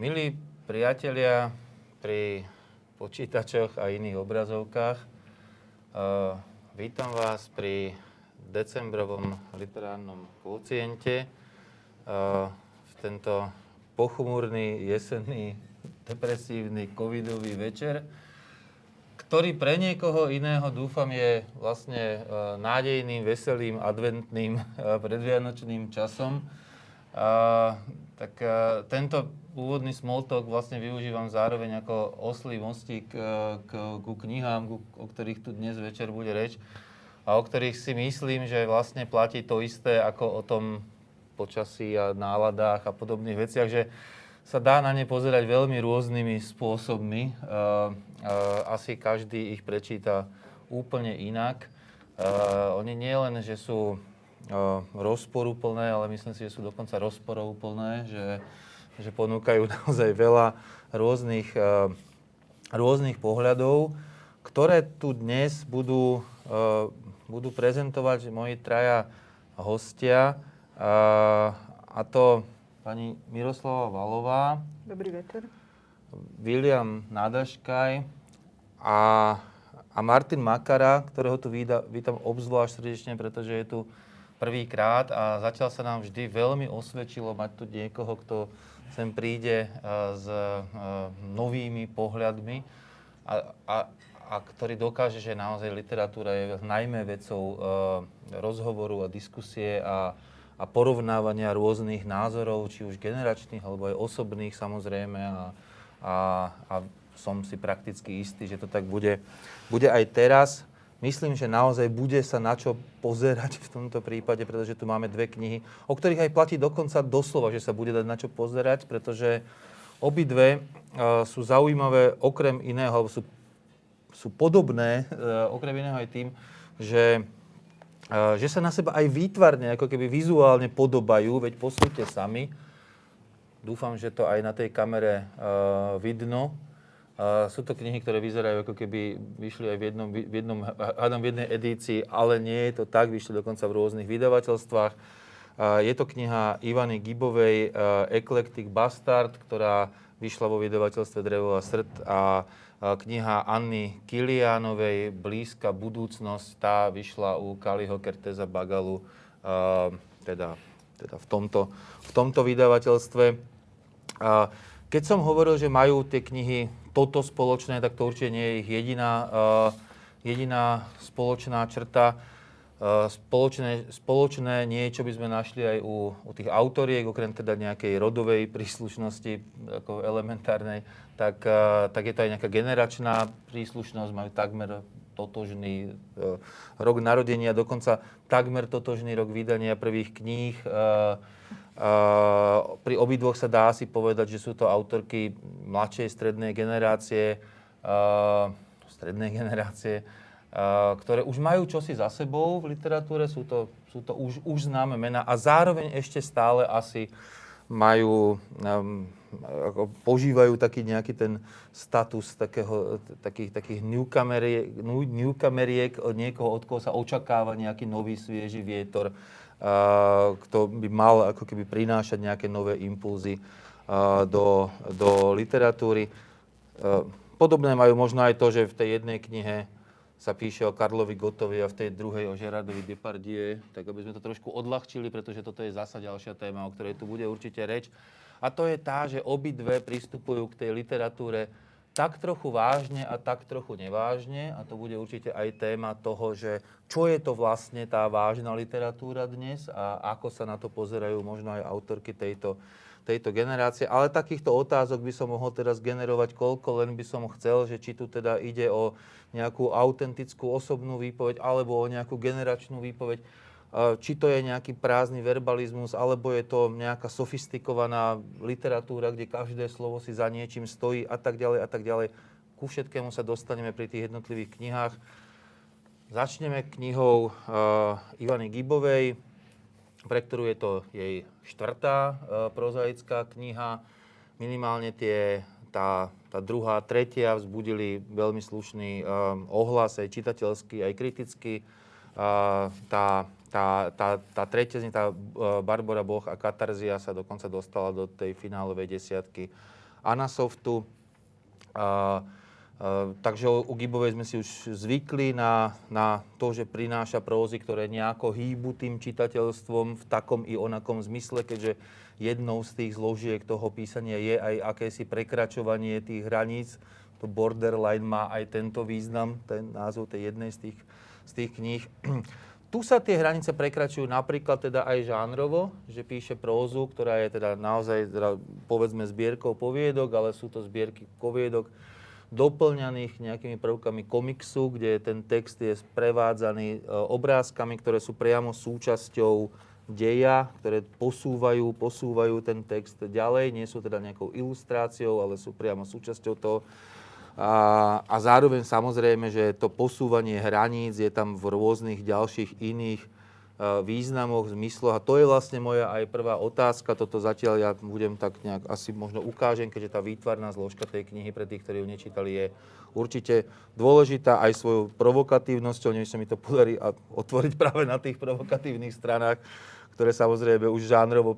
Milí priatelia pri počítačoch a iných obrazovkách, uh, vítam vás pri decembrovom literárnom kociente. Uh, v tento pochmúrny, jesenný, depresívny, covidový večer, ktorý pre niekoho iného, dúfam, je vlastne uh, nádejným, veselým, adventným, predvianočným časom. Tak tento úvodný small vlastne využívam zároveň ako oslý mostík uh, k, ku knihám, ku, o ktorých tu dnes večer bude reč a o ktorých si myslím, že vlastne platí to isté ako o tom počasí a náladách a podobných veciach, že sa dá na ne pozerať veľmi rôznymi spôsobmi. Uh, uh, asi každý ich prečíta úplne inak. Oni nie len, že sú rozporúplné, ale myslím si, že sú dokonca rozporovplné, že, že ponúkajú naozaj veľa rôznych, rôznych pohľadov, ktoré tu dnes budú, budú prezentovať moji traja hostia. A to pani Miroslava Valová. Dobrý večer. William Nadaškaj a, a Martin Makara, ktorého tu vítam obzvlášť srdečne, pretože je tu prvýkrát a zatiaľ sa nám vždy veľmi osvedčilo mať tu niekoho, kto sem príde s novými pohľadmi a, a, a ktorý dokáže, že naozaj literatúra je najmä vecou rozhovoru a diskusie a, a porovnávania rôznych názorov, či už generačných alebo aj osobných samozrejme. A, a, a som si prakticky istý, že to tak bude, bude aj teraz myslím, že naozaj bude sa na čo pozerať v tomto prípade, pretože tu máme dve knihy, o ktorých aj platí dokonca doslova, že sa bude dať na čo pozerať, pretože obidve uh, sú zaujímavé okrem iného, alebo sú, sú podobné uh, okrem iného aj tým, že, uh, že sa na seba aj výtvarne, ako keby vizuálne podobajú, veď posúďte sami. Dúfam, že to aj na tej kamere uh, vidno Uh, sú to knihy, ktoré vyzerajú ako keby vyšli aj v jednom, v jednom, hádam v jednej edícii, ale nie je to tak, vyšli dokonca v rôznych vydavateľstvách. Uh, je to kniha Ivany Gibovej uh, Eclectic Bastard, ktorá vyšla vo vydavateľstve Drevo a srd a kniha Anny Kilianovej Blízka budúcnosť, tá vyšla u Kaliho Kerteza Bagalu, teda, teda v, tomto, v tomto vydavateľstve. Keď som hovoril, že majú tie knihy toto spoločné, tak to určite nie je ich jediná, uh, jediná spoločná črta. Uh, spoločné, spoločné nie, čo by sme našli aj u, u tých autoriek, okrem teda nejakej rodovej príslušnosti, ako elementárnej, tak, uh, tak je to aj nejaká generačná príslušnosť, majú takmer totožný rok narodenia, dokonca takmer totožný rok vydania prvých kníh. Pri obidvoch sa dá si povedať, že sú to autorky mladšej strednej generácie, uh, strednej generácie, uh, ktoré už majú čosi za sebou v literatúre, sú to, sú to už, už známe mená a zároveň ešte stále asi majú, um, ako požívajú taký nejaký ten status takého, takých, takých newcomeriek, newcomeriek od niekoho, od koho sa očakáva nejaký nový, svieži vietor kto by mal ako keby prinášať nejaké nové impulzy do, do literatúry. Podobné majú možno aj to, že v tej jednej knihe sa píše o Karlovi Gotovi a v tej druhej o Gerardovi Depardieu, tak aby sme to trošku odľahčili, pretože toto je zasa ďalšia téma, o ktorej tu bude určite reč. A to je tá, že obidve pristupujú k tej literatúre tak trochu vážne a tak trochu nevážne, a to bude určite aj téma toho, že čo je to vlastne tá vážna literatúra dnes a ako sa na to pozerajú možno aj autorky tejto, tejto generácie. Ale takýchto otázok by som mohol teraz generovať koľko, len by som chcel, že či tu teda ide o nejakú autentickú osobnú výpoveď alebo o nejakú generačnú výpoveď či to je nejaký prázdny verbalizmus, alebo je to nejaká sofistikovaná literatúra, kde každé slovo si za niečím stojí a tak ďalej a tak ďalej. Ku všetkému sa dostaneme pri tých jednotlivých knihách. začneme knihou uh, Ivany Gibovej, pre ktorú je to jej štvrtá uh, prozaická kniha. Minimálne tie, tá, tá druhá, tretia vzbudili veľmi slušný um, ohlas, aj čitateľský, aj kritický. Uh, tá, tá, tá, tá tretia z tá Barbara Boh a Katarzia sa dokonca dostala do tej finálovej desiatky Anasoftu. Uh, Uh, takže u Gibovej sme si už zvykli na, na to, že prináša prózy, ktoré nejako hýbu tým čitateľstvom v takom i onakom zmysle, keďže jednou z tých zložiek toho písania je aj akési prekračovanie tých hraníc. To borderline má aj tento význam, ten názov tej jednej z tých, z tých kníh. Tu sa tie hranice prekračujú napríklad teda aj žánrovo, že píše prózu, ktorá je teda naozaj, teda, povedzme, zbierkou poviedok, ale sú to zbierky poviedok, doplňaných nejakými prvkami komiksu, kde ten text je sprevádzaný e, obrázkami, ktoré sú priamo súčasťou deja, ktoré posúvajú, posúvajú ten text ďalej, nie sú teda nejakou ilustráciou, ale sú priamo súčasťou toho. A, a zároveň samozrejme, že to posúvanie hraníc je tam v rôznych ďalších iných E, významoch, zmysloch. A to je vlastne moja aj prvá otázka. Toto zatiaľ ja budem tak nejak asi možno ukážem, keďže tá výtvarná zložka tej knihy pre tých, ktorí ju nečítali, je určite dôležitá aj svojou provokatívnosťou. Neviem, sa mi to podarí otvoriť práve na tých provokatívnych stranách, ktoré samozrejme už žánrovo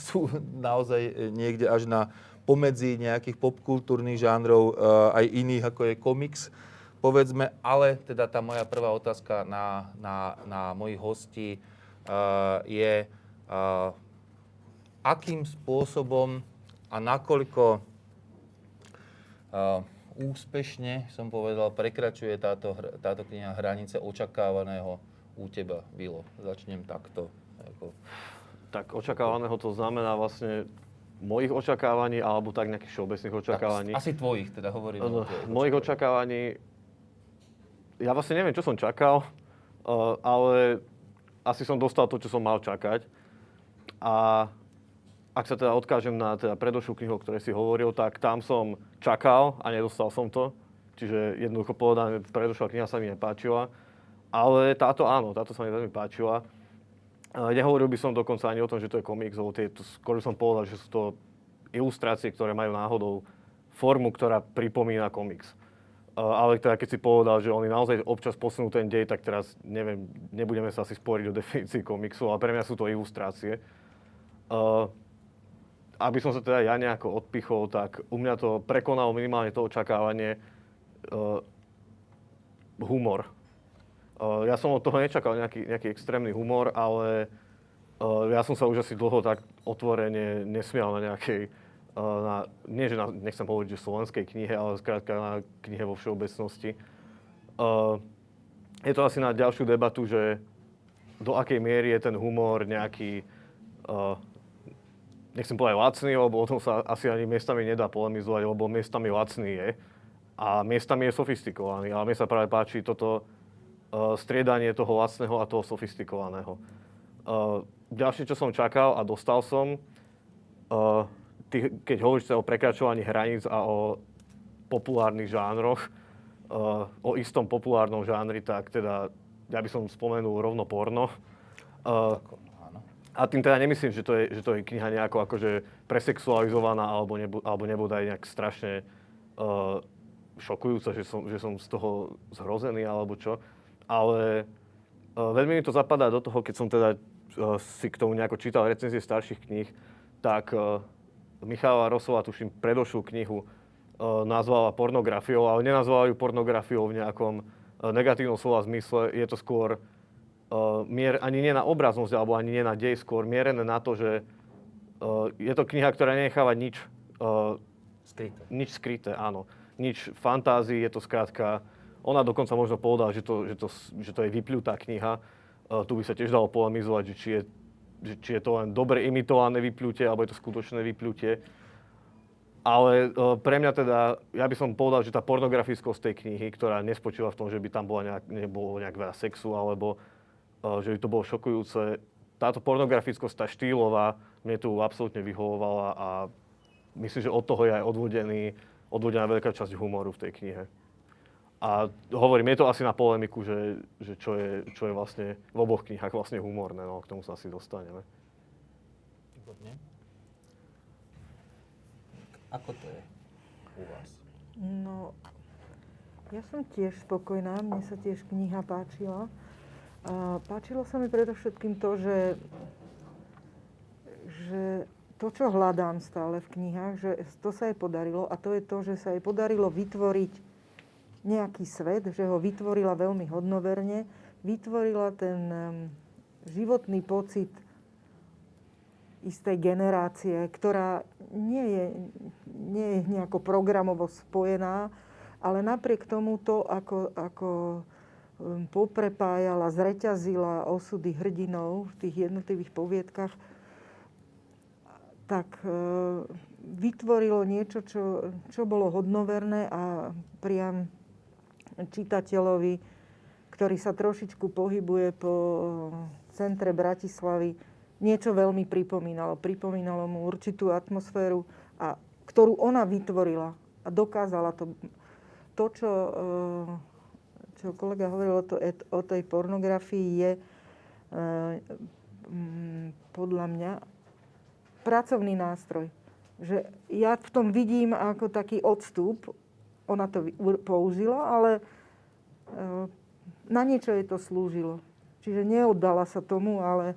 sú naozaj niekde až na pomedzi nejakých popkultúrnych žánrov, e, aj iných, ako je komiks povedzme, ale teda tá moja prvá otázka na, na, na mojich hostí uh, je, uh, akým spôsobom a nakoľko úspešne, som povedal, prekračuje táto, táto kniha hranice očakávaného u teba, Vilo. Začnem takto. Ako... Tak očakávaného to znamená vlastne mojich očakávaní alebo tak nejakých všeobecných očakávaní. Tak, asi tvojich teda hovorím. Uh, mojich očakávaní ja vlastne neviem, čo som čakal, uh, ale asi som dostal to, čo som mal čakať. A ak sa teda odkážem na teda predošlú knihu, o ktorej si hovoril, tak tam som čakal a nedostal som to. Čiže jednoducho povedané, predošlá kniha sa mi nepáčila. Ale táto áno, táto sa mi veľmi páčila. Nehovoril by som dokonca ani o tom, že to je komiks, lebo tie, to, skôr som povedal, že sú to ilustrácie, ktoré majú náhodou formu, ktorá pripomína komiks ale teda keď si povedal, že oni naozaj občas posunú ten dej, tak teraz neviem, nebudeme sa asi sporiť o definícii komiksu, ale pre mňa sú to ilustrácie. Aby som sa teda ja nejako odpichol, tak u mňa to prekonalo minimálne to očakávanie humor. Uh, ja som od toho nečakal nejaký, nejaký extrémny humor, ale uh, ja som sa už asi dlho tak otvorene nesmial na nejakej na, nie že na, nechcem hovoriť, že slovenskej knihe, ale skrátka na knihe vo všeobecnosti. Uh, je to asi na ďalšiu debatu, že do akej miery je ten humor nejaký, uh, nechcem povedať lacný, lebo o tom sa asi ani miestami nedá polemizovať, lebo miestami lacný je a miestami je sofistikovaný. Ale mne sa práve páči toto uh, striedanie toho lacného a toho sofistikovaného. Uh, ďalšie, čo som čakal a dostal som, ty, keď hovoríš o prekračovaní hraníc a o populárnych žánroch, o istom populárnom žánri, tak teda ja by som spomenul rovno porno. A tým teda nemyslím, že to je, že to je kniha nejako akože presexualizovaná alebo, nebu, alebo nebude aj nejak strašne uh, šokujúca, že som, že som z toho zhrozený alebo čo. Ale uh, veľmi mi to zapadá do toho, keď som teda uh, si k tomu nejako čítal recenzie starších kníh, tak uh, Michála Rosová, tuším, predošlú knihu e, nazvala pornografiou, ale nenazvala ju pornografiou v nejakom e, negatívnom slova zmysle. Je to skôr e, mier, ani nie na obraznosť, alebo ani nie na dej, skôr mierené na to, že je to kniha, ktorá nenecháva nič skryté. Nič skryté, áno. Nič fantázii, je to skrátka... Ona dokonca možno povedala, že to, že to, že to je vypľutá kniha. tu by sa tiež dalo polemizovať, že či je či je to len dobre imitované vypľutie, alebo je to skutočné vypľutie. Ale e, pre mňa teda, ja by som povedal, že tá pornografickosť tej knihy, ktorá nespočíva v tom, že by tam bola nejak, nebolo nejak veľa sexu, alebo e, že by to bolo šokujúce, táto pornografickosť, tá štýlová, mne tu absolútne vyhovovala a myslím, že od toho je aj odvodený, odvodená veľká časť humoru v tej knihe. A hovorím, je to asi na polemiku, že, že čo, je, čo je vlastne v oboch knihách vlastne humorné, no k tomu sa asi dostaneme. Výborne. Ako to je u vás? No, ja som tiež spokojná, mne sa tiež kniha páčila. A páčilo sa mi predovšetkým to, že, že to, čo hľadám stále v knihách, že to sa jej podarilo a to je to, že sa jej podarilo vytvoriť nejaký svet, že ho vytvorila veľmi hodnoverne, vytvorila ten životný pocit istej generácie, ktorá nie je, nie je nejako programovo spojená, ale napriek tomu to, ako, ako poprepájala, zreťazila osudy hrdinov v tých jednotlivých poviedkach, tak e, vytvorilo niečo, čo, čo bolo hodnoverné a priam čitateľovi, ktorý sa trošičku pohybuje po centre Bratislavy, niečo veľmi pripomínalo. Pripomínalo mu určitú atmosféru, a, ktorú ona vytvorila a dokázala to. To, čo, eh, čo kolega hovoril o, to, o tej pornografii, je eh, mm, podľa mňa pracovný nástroj. Že ja v tom vidím ako taký odstup ona to použila, ale e, na niečo jej to slúžilo. Čiže neoddala sa tomu, ale...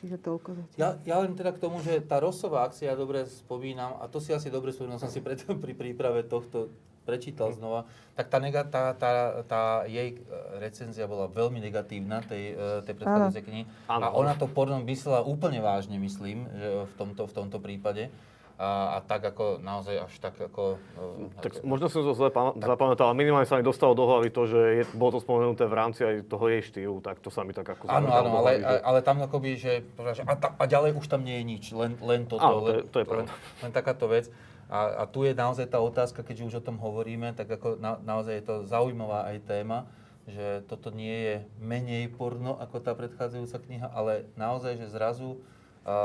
Čiže toľko zatiaľ. Ja, ja len teda k tomu, že tá Rosová akcia, ja dobre spomínam, a to si asi dobre spomínam, som si preto pri príprave tohto prečítal znova, tak tá, tá, tá, tá jej e, recenzia bola veľmi negatívna, tej, e, tej predchádzajúcej knihy. A ona to porno myslela úplne vážne, myslím, že v tomto, v tomto prípade a, a tak ako naozaj až tak ako... Uh, tak možno som to zle zapamätal, ale minimálne sa mi dostalo do hlavy to, že je, bolo to spomenuté v rámci aj toho jej štýlu, tak to sa mi tak ako Áno, áno, ale, že... ale tam akoby, že a, ta, a ďalej už tam nie je nič, len, len toto, áno, to je, to je len, len takáto vec. A, a tu je naozaj tá otázka, keďže už o tom hovoríme, tak ako na, naozaj je to zaujímavá aj téma, že toto nie je menej porno ako tá predchádzajúca kniha, ale naozaj, že zrazu a,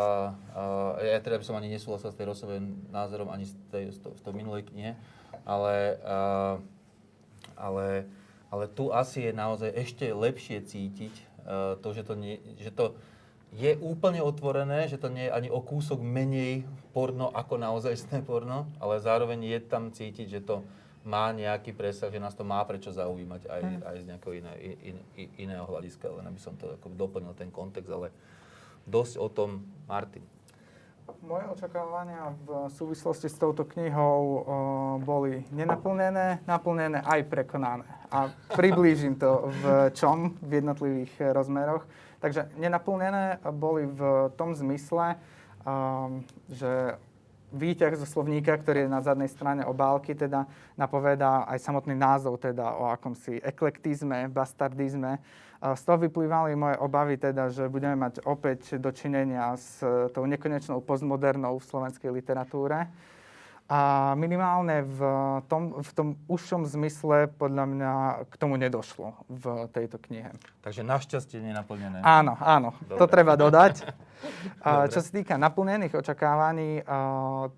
a ja teda by som ani nesúhlasil s tej Rosovým názorom, ani z tej, z to, z toho minulej knihe, ale, a, ale, ale tu asi je naozaj ešte lepšie cítiť a, to, že to, nie, že to je úplne otvorené, že to nie je ani o kúsok menej porno ako naozajstné porno, ale zároveň je tam cítiť, že to má nejaký presah, že nás to má prečo zaujímať aj, hm. aj z nejakého iné, in, in, iného hľadiska, len aby som to ako doplnil ten kontext, ale dosť o tom Martin. Moje očakávania v súvislosti s touto knihou o, boli nenaplnené, naplnené aj prekonané. A priblížim to v čom, v jednotlivých rozmeroch. Takže nenaplnené boli v tom zmysle, um, že výťah zo slovníka, ktorý je na zadnej strane obálky, teda napovedá aj samotný názov, teda o akomsi eklektizme, bastardizme, z toho vyplývali moje obavy teda, že budeme mať opäť dočinenia s e, tou nekonečnou postmodernou v slovenskej literatúre. A minimálne v tom, v tom užšom zmysle podľa mňa k tomu nedošlo v tejto knihe. Takže našťastie nenaplnené. Áno, áno, Dobre. to treba dodať. Čo sa týka naplnených očakávaní,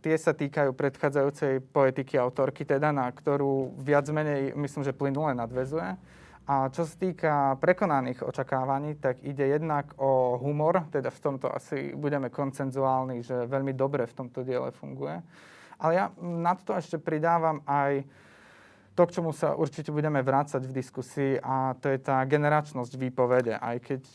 tie sa týkajú predchádzajúcej poetiky autorky, teda, na ktorú viac menej, myslím, že plynule nadvezuje. A čo sa týka prekonaných očakávaní, tak ide jednak o humor, teda v tomto asi budeme koncenzuálni, že veľmi dobre v tomto diele funguje. Ale ja na to ešte pridávam aj to, k čomu sa určite budeme vrácať v diskusii a to je tá generačnosť výpovede. Aj keď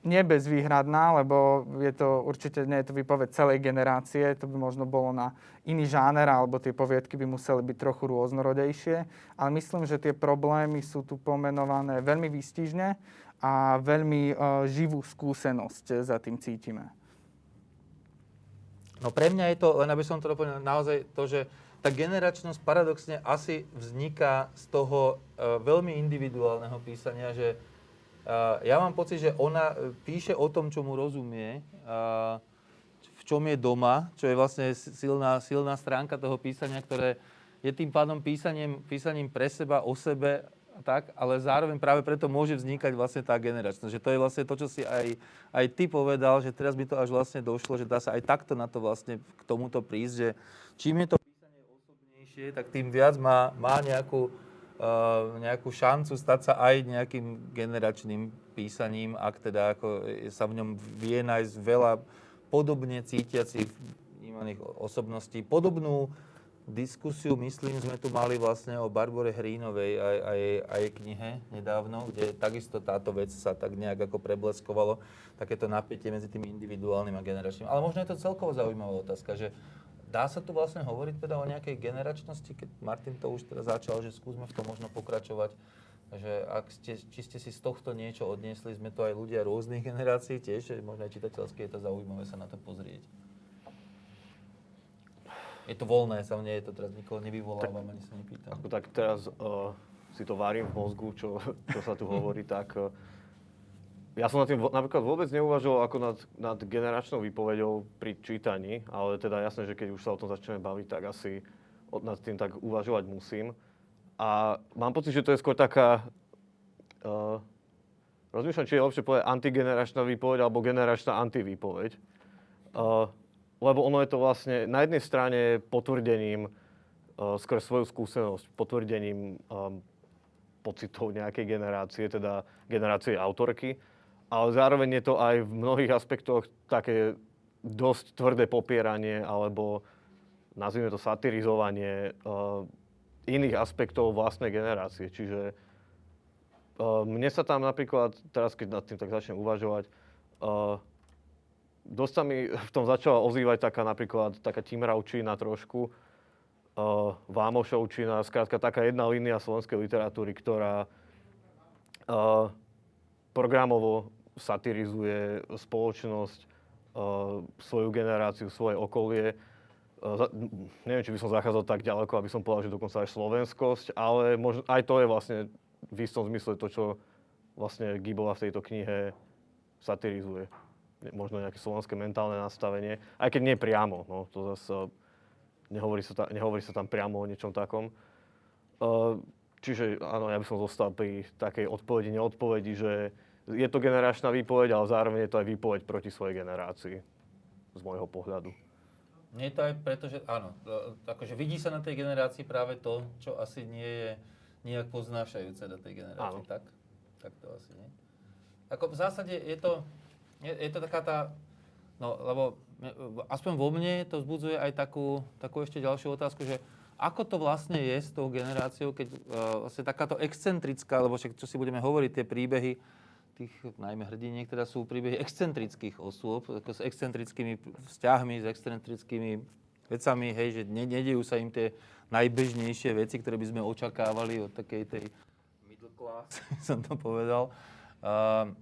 nie bezvýhradná, lebo je to určite nie je to výpoveď celej generácie, to by možno bolo na iný žáner, alebo tie poviedky by museli byť trochu rôznorodejšie. Ale myslím, že tie problémy sú tu pomenované veľmi výstižne a veľmi uh, živú skúsenosť za tým cítime. No pre mňa je to, len aby som to doplnil, naozaj to, že tá generačnosť paradoxne asi vzniká z toho uh, veľmi individuálneho písania, že ja mám pocit, že ona e, píše o tom, čo mu rozumie, v čom je doma, čo je vlastne silná, silná stránka toho písania, ktoré je tým pádom písaním, písaním pre seba, o sebe, tak, ale zároveň práve preto môže vznikať vlastne tá generačnosť. Že to je vlastne to, čo si aj, aj ty povedal, že teraz by to až vlastne došlo, že dá sa aj takto na to vlastne k tomuto prísť, že čím je to dlhšie, tak tým viac má, má nejakú, nejakú šancu stať sa aj nejakým generačným písaním, ak teda ako sa v ňom vie nájsť veľa podobne cítiacich vnímaných osobností. Podobnú diskusiu, myslím, sme tu mali vlastne o Barbore Hrínovej aj, aj, aj knihe nedávno, kde takisto táto vec sa tak nejak ako prebleskovalo, takéto napätie medzi tým individuálnym a generačným. Ale možno je to celkovo zaujímavá otázka, že dá sa tu vlastne hovoriť teda o nejakej generačnosti, keď Martin to už teda začal, že skúsme v tom možno pokračovať, že ak ste, či ste si z tohto niečo odniesli, sme to aj ľudia rôznych generácií tiež, možno aj čitateľské je to zaujímavé sa na to pozrieť je to voľné, sa nie je to teraz nikoho nevyvolávam, ani sa nepýtam. Ako tak teraz uh, si to varím v mozgu, čo, čo sa tu hovorí, tak uh, ja som nad tým napríklad vôbec neuvažoval ako nad, nad generačnou výpovedou pri čítaní, ale teda jasné, že keď už sa o tom začneme baviť, tak asi od, nad tým tak uvažovať musím. A mám pocit, že to je skôr taká... Uh, rozmýšľam, či je lepšie povedať antigeneračná výpoveď alebo generačná antivýpoveď. Uh, lebo ono je to vlastne na jednej strane potvrdením uh, skôr svoju skúsenosť, potvrdením um, pocitov nejakej generácie, teda generácie autorky, ale zároveň je to aj v mnohých aspektoch také dosť tvrdé popieranie alebo nazvime to satirizovanie uh, iných aspektov vlastnej generácie. Čiže uh, mne sa tam napríklad, teraz keď nad tým tak začnem uvažovať, uh, dosť sa mi v tom začala ozývať taká napríklad taká Timravčina trošku, uh, Vámošovčina, skrátka taká jedna línia slovenskej literatúry, ktorá uh, programovo satirizuje spoločnosť, uh, svoju generáciu, svoje okolie. Uh, neviem, či by som zachádzal tak ďaleko, aby som povedal, že dokonca aj slovenskosť, ale možno, aj to je vlastne v istom zmysle to, čo vlastne Gibova v tejto knihe satirizuje možno nejaké slovenské mentálne nastavenie, aj keď nie priamo, no, to zase nehovorí sa, ta, nehovorí sa tam priamo o niečom takom. Čiže áno, ja by som zostal pri takej odpovedi, neodpovedi, že je to generačná výpoveď, ale zároveň je to aj výpoveď proti svojej generácii, z môjho pohľadu. Nie je to aj preto, že áno, akože vidí sa na tej generácii práve to, čo asi nie je nejak poznášajúce do tej generácie. Áno. Tak? Tak to asi nie. Ako v zásade je to, je, je to taká tá, no lebo aspoň vo mne to vzbudzuje aj takú, takú ešte ďalšiu otázku, že ako to vlastne je s tou generáciou, keď uh, vlastne takáto excentrická, lebo však čo si budeme hovoriť, tie príbehy tých najmä hrdiniek, teda sú príbehy excentrických osôb, ako s excentrickými vzťahmi, s excentrickými vecami, hej, že ne, nedejú sa im tie najbežnejšie veci, ktoré by sme očakávali od takej tej middle class, som to povedal. Uh,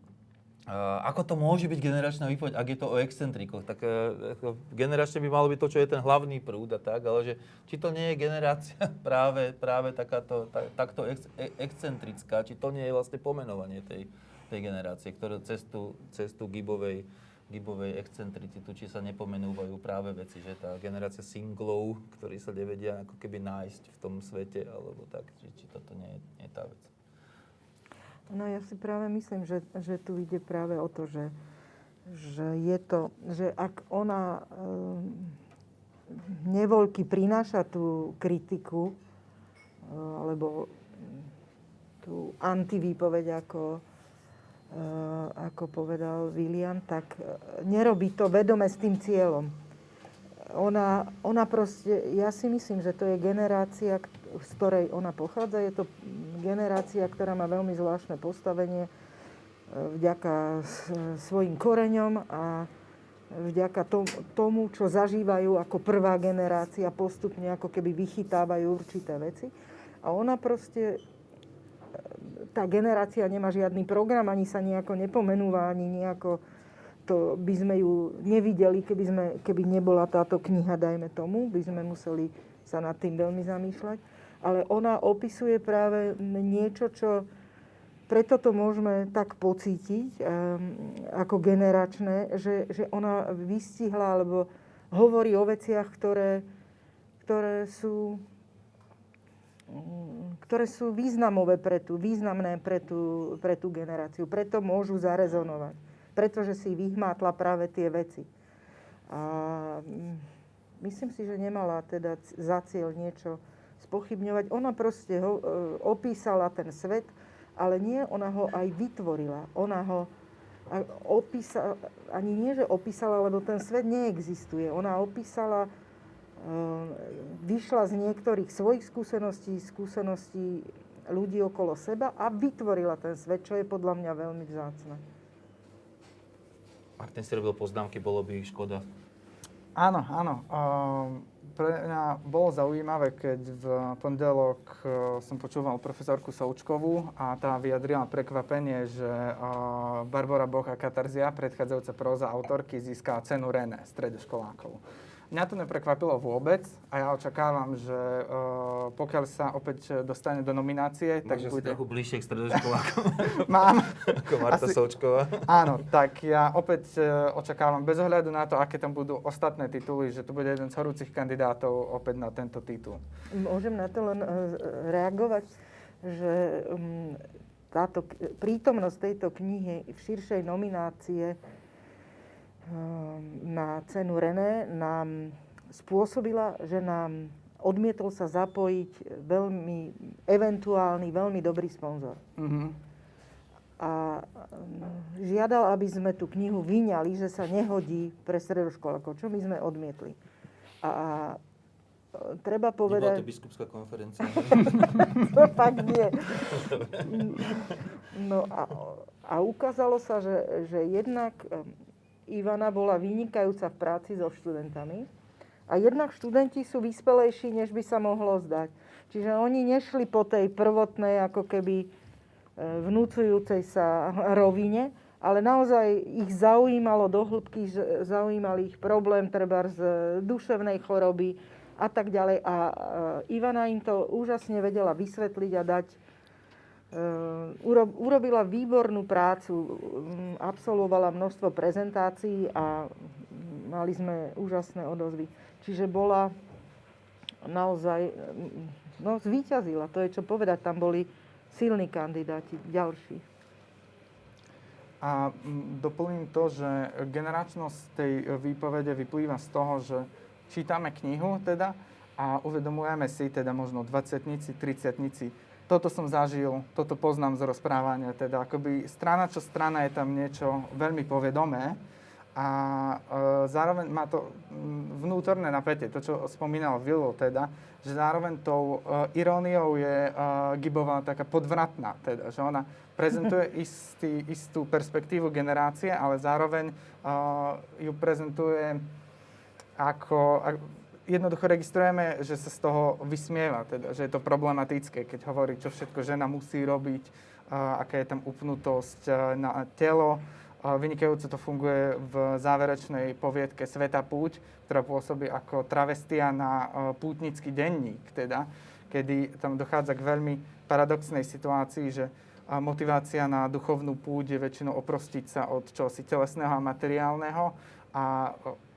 Uh, ako to môže byť generačná výpoveď, ak je to o excentrikoch? Tak uh, generačne by malo byť to, čo je ten hlavný prúd a tak, ale že či to nie je generácia práve, práve takáto, tak, takto ex, e, excentrická, či to nie je vlastne pomenovanie tej, tej generácie, ktoré cez tú gibovej, gibovej excentricitu, či sa nepomenúvajú práve veci, že tá generácia singlov, ktorí sa nevedia ako keby nájsť v tom svete, alebo tak, či, či toto nie nie je tá vec. No ja si práve myslím, že, že tu ide práve o to, že, že je to, že ak ona e, nevoľky prináša tú kritiku, e, alebo tú antivýpoveď, ako, ako povedal William, tak nerobí to vedome s tým cieľom. Ona, ona proste, ja si myslím, že to je generácia, z ktorej ona pochádza. Je to generácia, ktorá má veľmi zvláštne postavenie e, vďaka svojim koreňom a vďaka tomu, čo zažívajú ako prvá generácia, postupne ako keby vychytávajú určité veci. A ona proste, tá generácia nemá žiadny program, ani sa nejako nepomenúva, ani nejako to by sme ju nevideli, keby, sme, keby nebola táto kniha, dajme tomu, by sme museli sa nad tým veľmi zamýšľať. Ale ona opisuje práve niečo, čo preto to môžeme tak pocítiť um, ako generačné, že, že ona vystihla alebo hovorí o veciach, ktoré, ktoré sú ktoré sú významové pre tú, významné pre tú, pre tú generáciu. Preto môžu zarezonovať. Pretože si vyhmátla práve tie veci. A myslím si, že nemala teda za cieľ niečo spochybňovať. Ona proste ho, e, opísala ten svet, ale nie, ona ho aj vytvorila. Ona ho opísala, ani nie, že opísala, lebo ten svet neexistuje. Ona opísala, vyšla z niektorých svojich skúseností, skúseností ľudí okolo seba a vytvorila ten svet, čo je podľa mňa veľmi vzácne. Martin si robil poznámky, bolo by ich škoda. Áno, áno. Uh, pre mňa bolo zaujímavé, keď v pondelok uh, som počúval profesorku Součkovú a tá vyjadrila prekvapenie, že uh, Barbara Boch a Katarzia, predchádzajúca próza autorky, získala cenu René stredoškolákov. Mňa to neprekvapilo vôbec a ja očakávam, že uh, pokiaľ sa opäť dostane do nominácie, tak Máš bude... trochu bližšie k stredoškolákom Mám. ako Marta Asi- Součková. Áno, tak ja opäť uh, očakávam, bez ohľadu na to, aké tam budú ostatné tituly, že to bude jeden z horúcich kandidátov opäť na tento titul. Môžem na to len e, reagovať, že um, táto, k- prítomnosť tejto knihy v širšej nominácie na cenu René nám spôsobila, že nám odmietol sa zapojiť veľmi eventuálny, veľmi dobrý sponzor. Mhm. A um, žiadal, aby sme tú knihu vyňali, že sa nehodí pre stredoškolákov, čo my sme odmietli. A, a e, treba Nebola povedať... to biskupská konferencia. to fakt nie. No a, a ukázalo sa, že, že jednak em, Ivana bola vynikajúca v práci so študentami a jednak študenti sú vyspelejší, než by sa mohlo zdať. Čiže oni nešli po tej prvotnej, ako keby e, vnúcujúcej sa rovine, ale naozaj ich zaujímalo do hĺbky, zaujímal ich problém treba z duševnej choroby a tak ďalej. A e, Ivana im to úžasne vedela vysvetliť a dať. E, uro- urobila výbornú prácu, mm, absolvovala množstvo prezentácií a mali sme úžasné odozvy. Čiže bola naozaj, mm, no zvíťazila, to je čo povedať, tam boli silní kandidáti, ďalší. A mm, doplním to, že generačnosť tej výpovede vyplýva z toho, že čítame knihu teda a uvedomujeme si teda možno 20 30 toto som zažil, toto poznám z rozprávania, teda akoby strana čo strana je tam niečo veľmi povedomé a e, zároveň má to mm, vnútorné napätie, to čo spomínal Vilo teda, že zároveň tou e, iróniou je e, Gibová taká podvratná, teda, že ona prezentuje istý, istú perspektívu generácie, ale zároveň e, ju prezentuje ako, ak, jednoducho registrujeme, že sa z toho vysmieva, teda, že je to problematické, keď hovorí, čo všetko žena musí robiť, aká je tam upnutosť na telo. Vynikajúco to funguje v záverečnej poviedke Sveta púť, ktorá pôsobí ako travestia na pútnický denník, teda, kedy tam dochádza k veľmi paradoxnej situácii, že motivácia na duchovnú púť je väčšinou oprostiť sa od čosi telesného a materiálneho a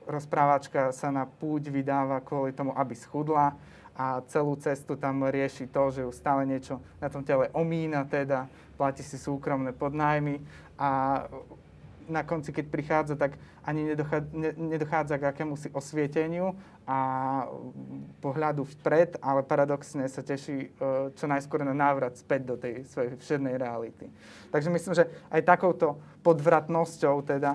rozprávačka sa na púť vydáva kvôli tomu, aby schudla a celú cestu tam rieši to, že ju stále niečo na tom tele omína, teda platí si súkromné podnájmy a na konci, keď prichádza, tak ani nedochádza, ne, nedochádza k akémusi osvieteniu a pohľadu vpred, ale paradoxne sa teší e, čo najskôr na návrat späť do tej svojej všednej reality. Takže myslím, že aj takouto podvratnosťou teda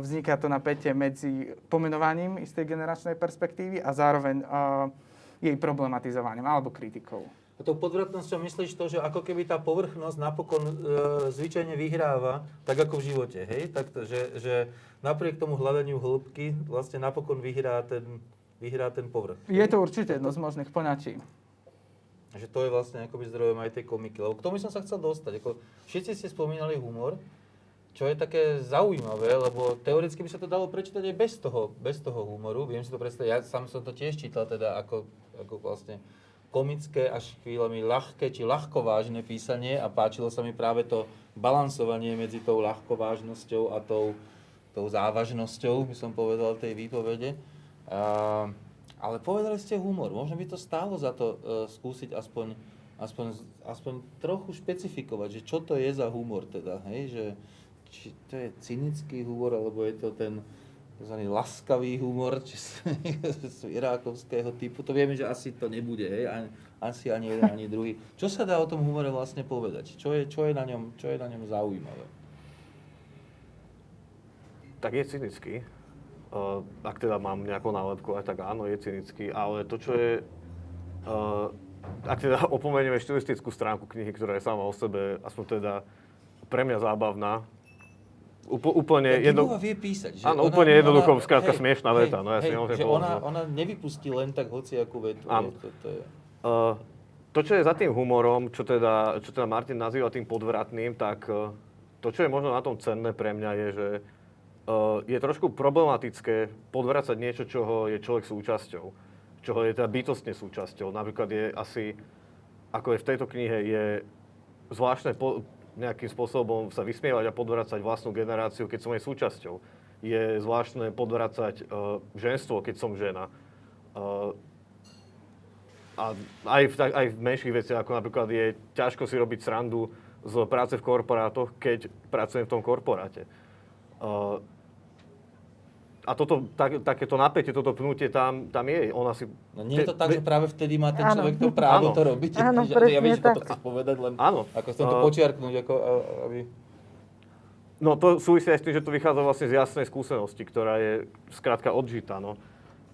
vzniká to napätie medzi pomenovaním istej generačnej perspektívy a zároveň uh, jej problematizovaním alebo kritikou. A tou podvratnosťou myslíš to, že ako keby tá povrchnosť napokon e, zvyčajne vyhráva, tak ako v živote, hej? Takto, že, že napriek tomu hľadaniu hĺbky vlastne napokon vyhrá ten, vyhrá ten povrch. Je to určite jedno z možných poňatí. Že to je vlastne akoby zdrojom aj tej komiky. Lebo k tomu som sa chcel dostať. Ako, všetci ste spomínali humor, čo je také zaujímavé, lebo teoreticky by sa to dalo prečítať aj bez toho, bez toho humoru. Viem si to predstaviť, ja sám som to tiež čítal teda ako, ako vlastne komické až chvíľami ľahké či ľahkovážne písanie a páčilo sa mi práve to balansovanie medzi tou ľahkovážnosťou a tou, tou závažnosťou, by som povedal, tej výpovede. A, ale povedali ste humor, možno by to stálo za to uh, skúsiť aspoň, aspoň, aspoň trochu špecifikovať, že čo to je za humor teda, hej, že či to je cynický humor, alebo je to ten tzv. laskavý humor, či z irákovského typu. To vieme, že asi to nebude, hej? Ani, asi ani jeden, ani druhý. Čo sa dá o tom humore vlastne povedať? Čo je, čo je, na, ňom, čo je na ňom zaujímavé? Tak je cynický. Uh, ak teda mám nejakú nálepku, aj tak áno, je cynický, ale to, čo je... Uh, ak teda opomenieme štilistickú stránku knihy, ktorá je sama o sebe, aspoň teda pre mňa zábavná, Úpl, úplne jedno... vie písať. Že áno, úplne jednoducho, skrátka smiešná veta. No, ja hej, si že ona, ona nevypustí len tak hociakú vetu. Áno. To, to, je... Uh, to, čo je za tým humorom, čo teda, čo teda Martin nazýva tým podvratným, tak uh, to, čo je možno na tom cenné pre mňa, je, že uh, je trošku problematické podvracať niečo, čoho je človek súčasťou. Čoho je teda bytostne súčasťou. Napríklad je asi, ako je v tejto knihe, je zvláštne po, nejakým spôsobom sa vysmievať a podvracať vlastnú generáciu, keď som jej súčasťou. Je zvláštne podvracať uh, ženstvo, keď som žena. Uh, a aj v, aj v menších veciach, ako napríklad je ťažko si robiť srandu z práce v korporátoch, keď pracujem v tom korporáte. Uh, a toto, tak, takéto napätie, toto pnutie tam, tam je. Ona si... No nie je to tak, že práve vtedy má ten Áno. človek to právo Áno. to robiť. Áno, presne ja viem, že toto chceš povedať, len Áno. ako chcem to A- počiarknúť, ako, aby... No to súvisí aj s tým, že to vychádza vlastne z jasnej skúsenosti, ktorá je skrátka odžitá. No.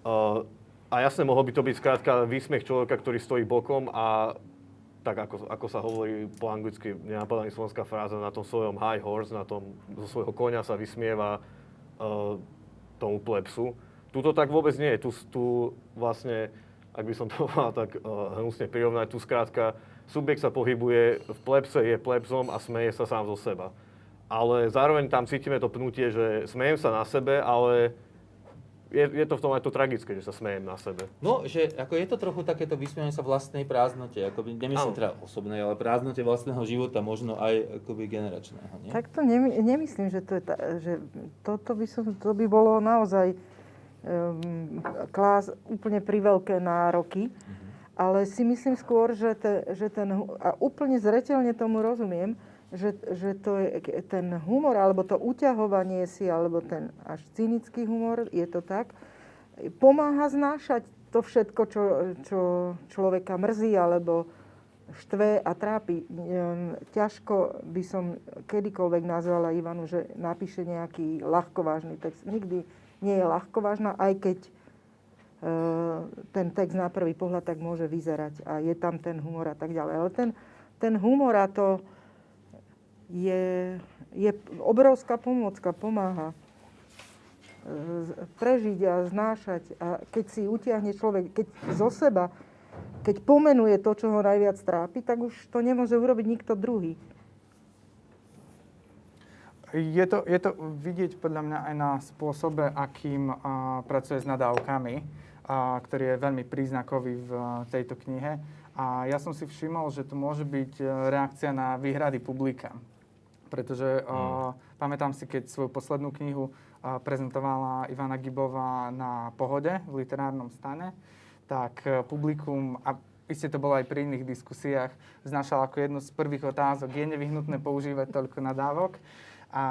Uh, a jasne mohol by to byť skrátka výsmech človeka, ktorý stojí bokom a tak ako, ako sa hovorí po anglicky, nenapadá mi slovenská fráza, na tom svojom high horse, na tom zo svojho konia sa vysmieva uh, tomu plebsu. Tuto tak vôbec nie je. Tu, tu vlastne, ak by som to mal tak uh, hnusne prirovnať, tu skrátka subjekt sa pohybuje v plebse, je plebsom a smeje sa sám zo seba. Ale zároveň tam cítime to pnutie, že smejem sa na sebe, ale je, je to v tom aj to tragické, že sa smejem na sebe. No, že ako je to trochu takéto vysmievanie sa vlastnej prázdnote, akoby, nemyslím teda osobnej, ale prázdnote vlastného života, možno aj akoby generačného, nie? Tak to nemy, nemyslím, že, to je ta, že toto by, som, to by bolo naozaj um, klás úplne priveľké nároky. Ale si myslím skôr, že, te, že ten, a úplne zretelne tomu rozumiem, že, že to je ten humor, alebo to uťahovanie si, alebo ten až cynický humor, je to tak, pomáha znášať to všetko, čo, čo človeka mrzí, alebo štve a trápi. Ehm, Ťažko by som kedykoľvek nazvala Ivanu, že napíše nejaký ľahkovážny text. Nikdy nie je ľahkovážna, aj keď e, ten text na prvý pohľad tak môže vyzerať a je tam ten humor a tak ďalej. Ale ten, ten humor a to je, je obrovská pomôcka, pomáha e, prežiť a znášať. A keď si utiahne človek, keď zo seba, keď pomenuje to, čo ho najviac trápi, tak už to nemôže urobiť nikto druhý. Je to, je to vidieť podľa mňa aj na spôsobe, akým a, pracuje s nadávkami, a, ktorý je veľmi príznakový v a, tejto knihe. A ja som si všimol, že to môže byť e, reakcia na výhrady publika. Pretože a, pamätám si, keď svoju poslednú knihu a, prezentovala Ivana Gibová na Pohode v literárnom stane, tak e, publikum, a iste to bolo aj pri iných diskusiách, znašal ako jednu z prvých otázok, je nevyhnutné používať toľko nadávok. A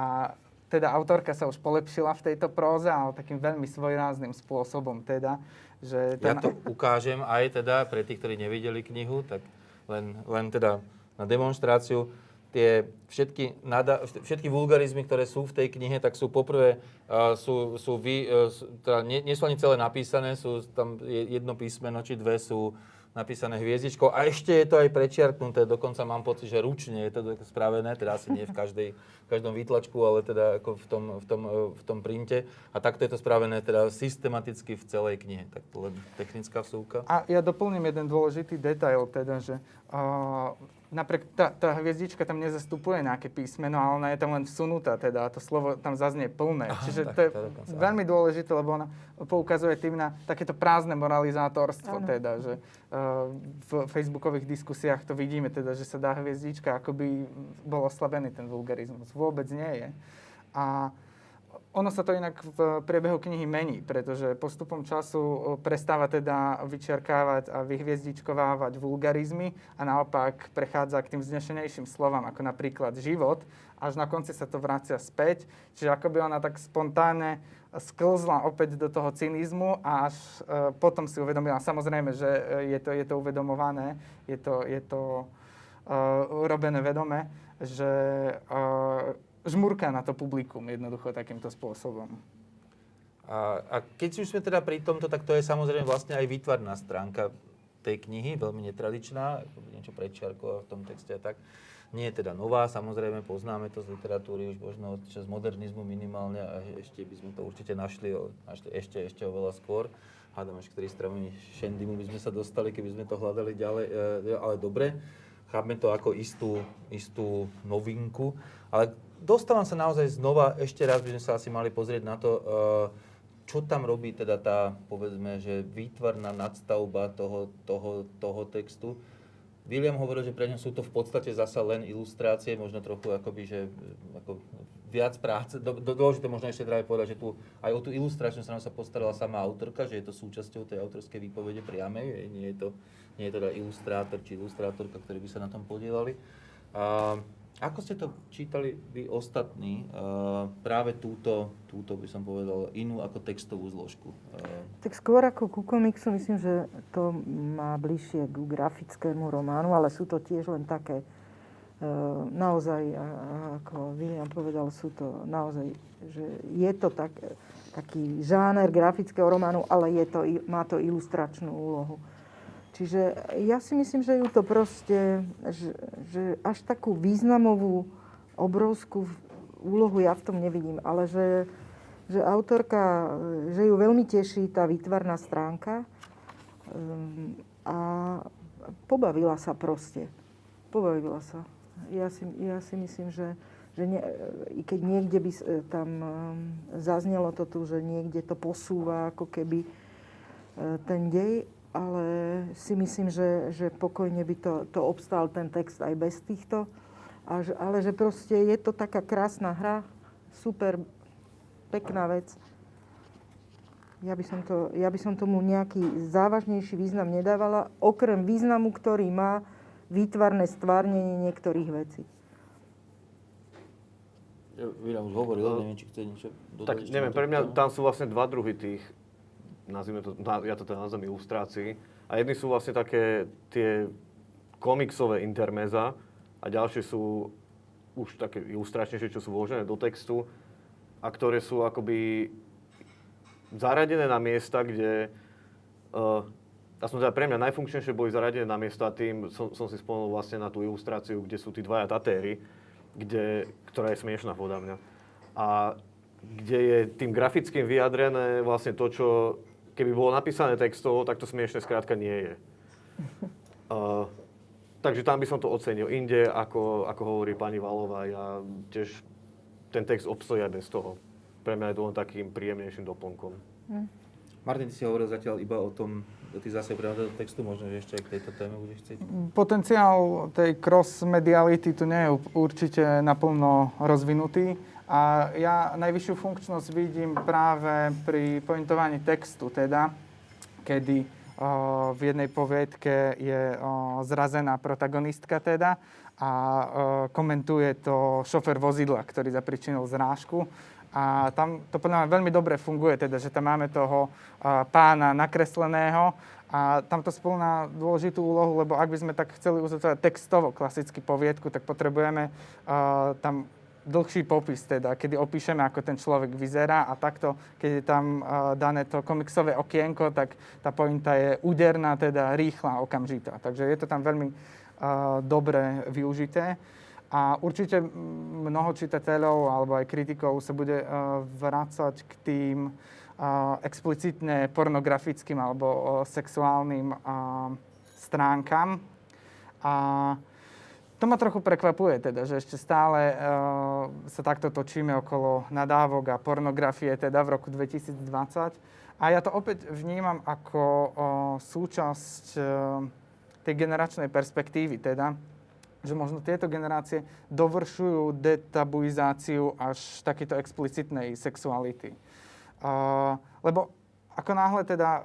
teda autorka sa už polepšila v tejto próze, ale takým veľmi svojrázným spôsobom teda, že... Ja to ukážem aj teda pre tých, ktorí nevideli knihu, tak len, len teda na demonstráciu. Tie všetky, nada, všetky vulgarizmy, ktoré sú v tej knihe, tak sú poprvé, uh, sú, sú vy, uh, teda nie, nie sú ani celé napísané, sú tam je- jedno písmeno či dve sú napísané hviezdičkou a ešte je to aj prečiarknuté, dokonca mám pocit, že ručne je to spravené, teda asi nie v, každej, v každom výtlačku, ale teda ako v tom, v, tom, eh, v tom printe. A takto je to spravené teda systematicky v celej knihe. Tak to len technická vsúka. A ja doplním jeden dôležitý detail, teda, že uh, napriek tá, tá hviezdička tam nezastupuje nejaké písmeno, ale ona je tam len vsunutá, teda a to slovo tam zaznie plné. Aha, Čiže tak to je áno. veľmi dôležité, lebo ona poukazuje tým na takéto prázdne moralizátorstvo, Áno. teda, že uh, v facebookových diskusiách to vidíme, teda, že sa dá hviezdička, ako by bol oslabený ten vulgarizmus. Vôbec nie je. A ono sa to inak v priebehu knihy mení, pretože postupom času prestáva teda vyčiarkávať a vyhviezdičkovávať vulgarizmy a naopak prechádza k tým vznešenejším slovám, ako napríklad život. Až na konci sa to vracia späť, čiže ako by ona tak spontánne sklzla opäť do toho cynizmu a až uh, potom si uvedomila, samozrejme, že uh, je, to, je to uvedomované, je to, je to uh, robené vedome, že uh, žmurká na to publikum jednoducho takýmto spôsobom. A, a keď už sme teda pri tomto, tak to je samozrejme vlastne aj výtvarná stránka tej knihy, veľmi netradičná, niečo prečiarkova v tom texte a tak. Nie je teda nová, samozrejme poznáme to z literatúry už možno čas modernizmu minimálne a ešte by sme to určite našli, našli ešte, ešte oveľa skôr. Hádam, až ktorý strany Šendimu by sme sa dostali, keby sme to hľadali ďalej, e, ale dobre. Chápeme to ako istú, istú novinku, ale dostávam sa naozaj znova, ešte raz by sme sa asi mali pozrieť na to, e, čo tam robí teda tá, povedzme, že výtvarná nadstavba toho, toho, toho textu William hovoril, že pre ňa sú to v podstate zasa len ilustrácie, možno trochu akoby, že ako viac práce. Do, do, dôležité možno ešte práve povedať, že tu aj o tú ilustračnú stranu sa postarala sama autorka, že je to súčasťou tej autorskej výpovede priamej, nie je to nie je teda ilustrátor či ilustrátorka, ktorí by sa na tom podielali. Uh, ako ste to čítali vy ostatní, uh, práve túto, túto by som povedal, inú ako textovú zložku? Uh... Tak skôr ako ku komiksu, myslím, že to má bližšie k grafickému románu, ale sú to tiež len také, uh, naozaj, ako William povedal, sú to naozaj, že je to tak, taký žáner grafického románu, ale je to, má to ilustračnú úlohu. Čiže ja si myslím, že ju to proste, že, že až takú významovú, obrovskú úlohu ja v tom nevidím, ale že, že autorka, že ju veľmi teší tá výtvarná stránka um, a pobavila sa proste. Pobavila sa. Ja si, ja si myslím, že, že nie, i keď niekde by tam um, zaznelo to tu, že niekde to posúva ako keby uh, ten dej, ale si myslím, že, že pokojne by to, to obstál ten text aj bez týchto. A, ale že proste je to taká krásna hra, super, pekná vec. Ja by, som to, ja by som tomu nejaký závažnejší význam nedávala, okrem významu, ktorý má výtvarné stvárnenie niektorých vecí. Ja už hovoril, neviem, či chce niečo dodať. Tak neviem, pre mňa tam sú vlastne dva druhy tých nazvime to, ja to teda nazvem ilustrácií. A jedni sú vlastne také tie komiksové intermeza a ďalšie sú už také ilustračnejšie, čo sú vložené do textu a ktoré sú akoby zaradené na miesta, kde uh, som teda pre mňa najfunkčnejšie boli zaradené na miesta, tým som, som si spomenul vlastne na tú ilustráciu, kde sú tí dvaja tatéry, kde, ktorá je smiešná podľa mňa. A kde je tým grafickým vyjadrené vlastne to, čo keby bolo napísané textovo, tak to smiešne skrátka nie je. Uh, takže tam by som to ocenil. Inde, ako, ako hovorí pani Valová, ja tiež ten text obstojí aj bez toho. Pre mňa je to len takým príjemnejším doplnkom. Hm. Martin, ty si hovoril zatiaľ iba o tom, ty zase do textu, možno, že ešte aj k tejto téme budeš chcieť. Potenciál tej cross-mediality tu nie je určite naplno rozvinutý. A ja najvyššiu funkčnosť vidím práve pri pointovaní textu, teda, kedy v jednej poviedke je zrazená protagonistka teda a komentuje to šofer vozidla, ktorý zapričinil zrážku. A tam to podľa mňa veľmi dobre funguje, teda, že tam máme toho pána nakresleného a tam to spolná dôležitú úlohu, lebo ak by sme tak chceli uzatvárať textovo klasicky poviedku, tak potrebujeme uh, tam dlhší popis, teda, kedy opíšeme, ako ten človek vyzerá a takto, keď je tam uh, dané to komiksové okienko, tak tá pointa je úderná, teda rýchla, okamžitá. Takže je to tam veľmi uh, dobre využité. A určite mnoho čitateľov alebo aj kritikov sa bude uh, vrácať k tým uh, explicitne pornografickým alebo uh, sexuálnym stránkam. A to ma trochu prekvapuje, teda, že ešte stále sa takto točíme okolo nadávok a pornografie teda v roku 2020. A ja to opäť vnímam ako súčasť tej generačnej perspektívy, teda, že možno tieto generácie dovršujú detabuizáciu až takéto explicitnej sexuality. Uh, lebo ako náhle teda uh,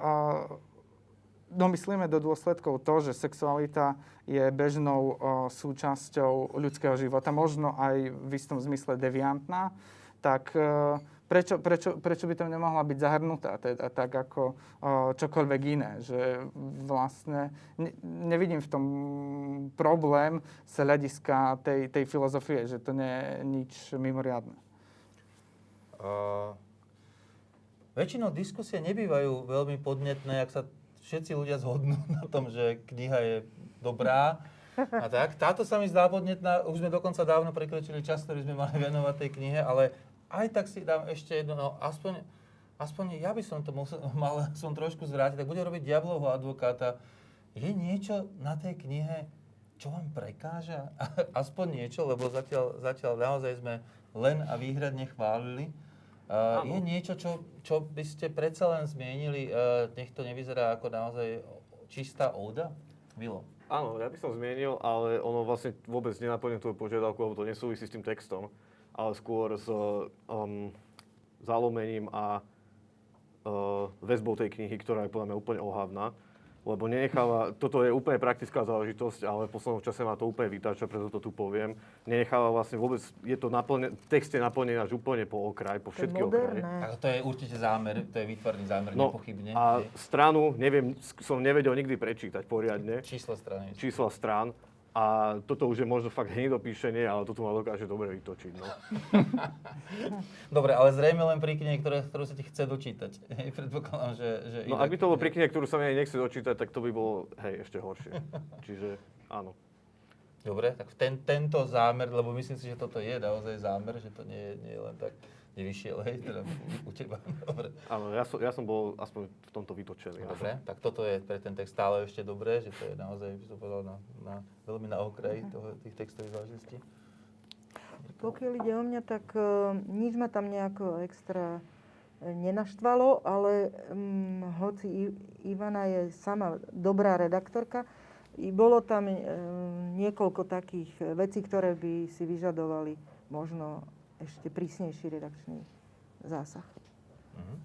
domyslíme do dôsledkov to, že sexualita je bežnou o, súčasťou ľudského života, možno aj v istom zmysle deviantná, tak e, prečo, prečo, prečo by tam nemohla byť zahrnutá, teda tak ako o, čokoľvek iné. Že vlastne ne, nevidím v tom problém z hľadiska tej, tej filozofie, že to nie je nič mimoriadne. Uh, väčšinou diskusie nebývajú veľmi podnetné, ak sa všetci ľudia zhodnú na tom, že kniha je dobrá. A tak, táto sa mi zdá podnetná, už sme dokonca dávno prekročili čas, ktorý sme mali venovať tej knihe, ale aj tak si dám ešte jedno, no aspoň, aspoň ja by som to musel, mal som trošku zvrátiť, tak budem robiť diablovho advokáta. Je niečo na tej knihe, čo vám prekáža? Aspoň niečo, lebo zatiaľ, zatiaľ naozaj sme len a výhradne chválili. Uh, je niečo, čo, čo by ste predsa len zmienili, uh, nech to nevyzerá ako naozaj čistá óda? Vilo. Áno, ja by som zmienil, ale ono vlastne vôbec nenaplňuje tú požiadavku, lebo to nesúvisí s tým textom ale skôr s um, zalomením a uh, väzbou tej knihy, ktorá je podľa mňa úplne ohavná. Lebo nenecháva, toto je úplne praktická záležitosť, ale v poslednom čase ma to úplne vytáča, preto to tu poviem. Nenecháva vlastne vôbec, je to naplne, text je naplnený až úplne po okraj, po všetky okraje. To je určite zámer, to je výtvarný zámer, no, nepochybne. A stranu, neviem, som nevedel nikdy prečítať poriadne. Čísla strany. Čísla strán. A toto už je možno fakt hnedopíšenie, ale toto ma dokáže dobre vytočiť. No. dobre, ale zrejme len pri knihe, ktoré, ktorú sa ti chce dočítať. Hej, predpokladám, že... že no ak by to bolo pri knihe, ktorú sa mi nechce dočítať, tak to by bolo, hej, ešte horšie. Čiže áno. Dobre, tak ten, tento zámer, lebo myslím si, že toto je naozaj zámer, že to nie, nie je len tak nevyšiel, hej, teda u teba. Dobre. Áno, ja som, ja som bol aspoň v tomto vytočený. Dobre, tak toto je pre ten text stále ešte dobré, že to je naozaj, by som povedal, na, na, veľmi na okraji mhm. toho, tých textových záležitostí. Pokiaľ ide o mňa, tak uh, nič ma tam nejako extra e, nenaštvalo, ale um, hoci I, Ivana je sama dobrá redaktorka, i bolo tam um, niekoľko takých vecí, ktoré by si vyžadovali možno ešte prísnejší redakčný zásah. Uh-huh.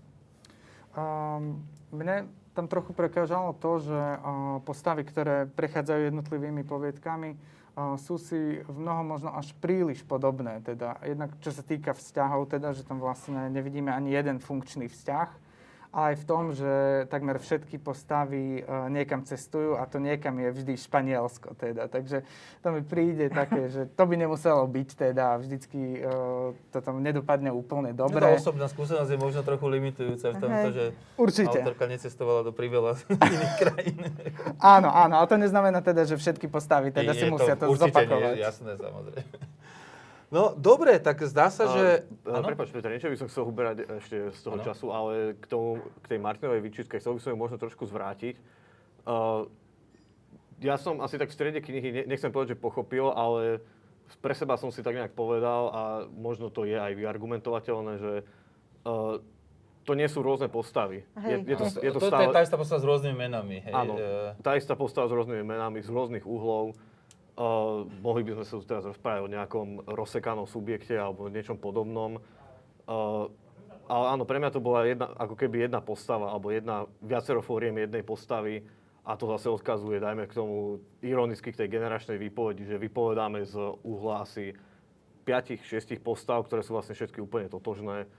Um, mne tam trochu prekážalo to, že uh, postavy, ktoré prechádzajú jednotlivými poviedkami, uh, sú si v mnoho možno až príliš podobné. Teda, jednak čo sa týka vzťahov, teda, že tam vlastne nevidíme ani jeden funkčný vzťah ale aj v tom, že takmer všetky postavy uh, niekam cestujú a to niekam je vždy Španielsko teda. Takže to mi príde také, že to by nemuselo byť teda vždycky uh, to tam nedopadne úplne dobre. No, osobná skúsenosť je možno trochu limitujúca v tomto, že Určite. autorka necestovala do priveľa iných krajín. áno, áno, ale to neznamená teda, že všetky postavy teda je, si musia to, to zopakovať. Nie, jasné, samozrejme. No, dobre, tak zdá sa, že... Uh, Prepač, Peter, niečo by som chcel uberať ešte z toho ano? času, ale k, tomu, k tej Martinovej výčitke chcel by som ju možno trošku zvrátiť. Uh, ja som asi tak v strede knihy, nechcem povedať, že pochopil, ale pre seba som si tak nejak povedal a možno to je aj vyargumentovateľné, že uh, to nie sú rôzne postavy. Hej, je, je to, je to, to, stále... to je tá istá postava s rôznymi menami. Hej. Áno, tá istá postava s rôznymi menami, z rôznych uhlov. Uh, mohli by sme sa teraz rozprávať o nejakom rozsekanom subjekte alebo niečom podobnom. Uh, ale áno, pre mňa to bola jedna, ako keby jedna postava, alebo jedna, viacero fóriem jednej postavy a to zase odkazuje, dajme k tomu ironicky k tej generačnej výpovedi, že vypovedáme z uhla asi 5-6 postav, ktoré sú vlastne všetky úplne totožné.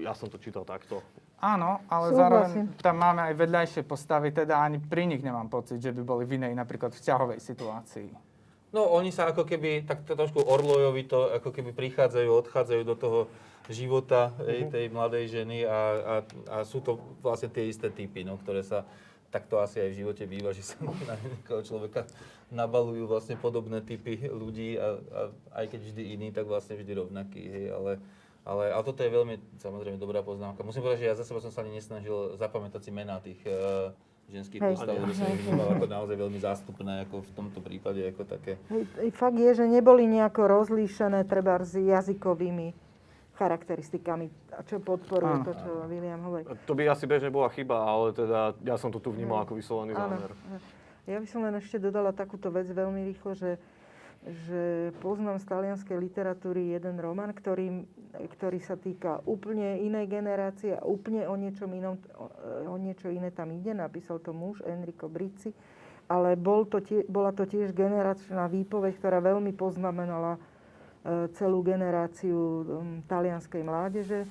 Ja som to čítal takto. Áno, ale Súhlasím. zároveň tam máme aj vedľajšie postavy, teda ani pri nich nemám pocit, že by boli v inej napríklad vzťahovej situácii. No oni sa ako keby tak trošku orlojovito ako keby prichádzajú, odchádzajú do toho života mm-hmm. tej mladej ženy a, a, a sú to vlastne tie isté typy, no, ktoré sa takto asi aj v živote býva, že sa na nejakého človeka nabalujú vlastne podobné typy ľudí a, a aj keď vždy iný, tak vlastne vždy rovnaký, hej, ale, ale, ale toto je veľmi, samozrejme, dobrá poznámka. Musím povedať, že ja za seba som sa ani nesnažil zapamätať si mená tých uh, ženských hej, postav, že som vnímal ako naozaj veľmi zástupné, ako v tomto prípade, ako také. Hej, fakt je, že neboli nejako rozlíšené treba s jazykovými charakteristikami, a čo podporuje to, čo William hovorí. To by asi bežne bola chyba, ale teda ja som to tu vnímal ako vyslovený zámer. Ja by som len ešte dodala takúto vec veľmi rýchlo, že že poznám z talianskej literatúry jeden román, ktorý, ktorý sa týka úplne inej generácie a úplne o, niečom inom, o niečo iné tam ide. Napísal to muž Enrico Brici, ale bol to tie, bola to tiež generačná výpoveď, ktorá veľmi poznamenala celú generáciu talianskej mládeže.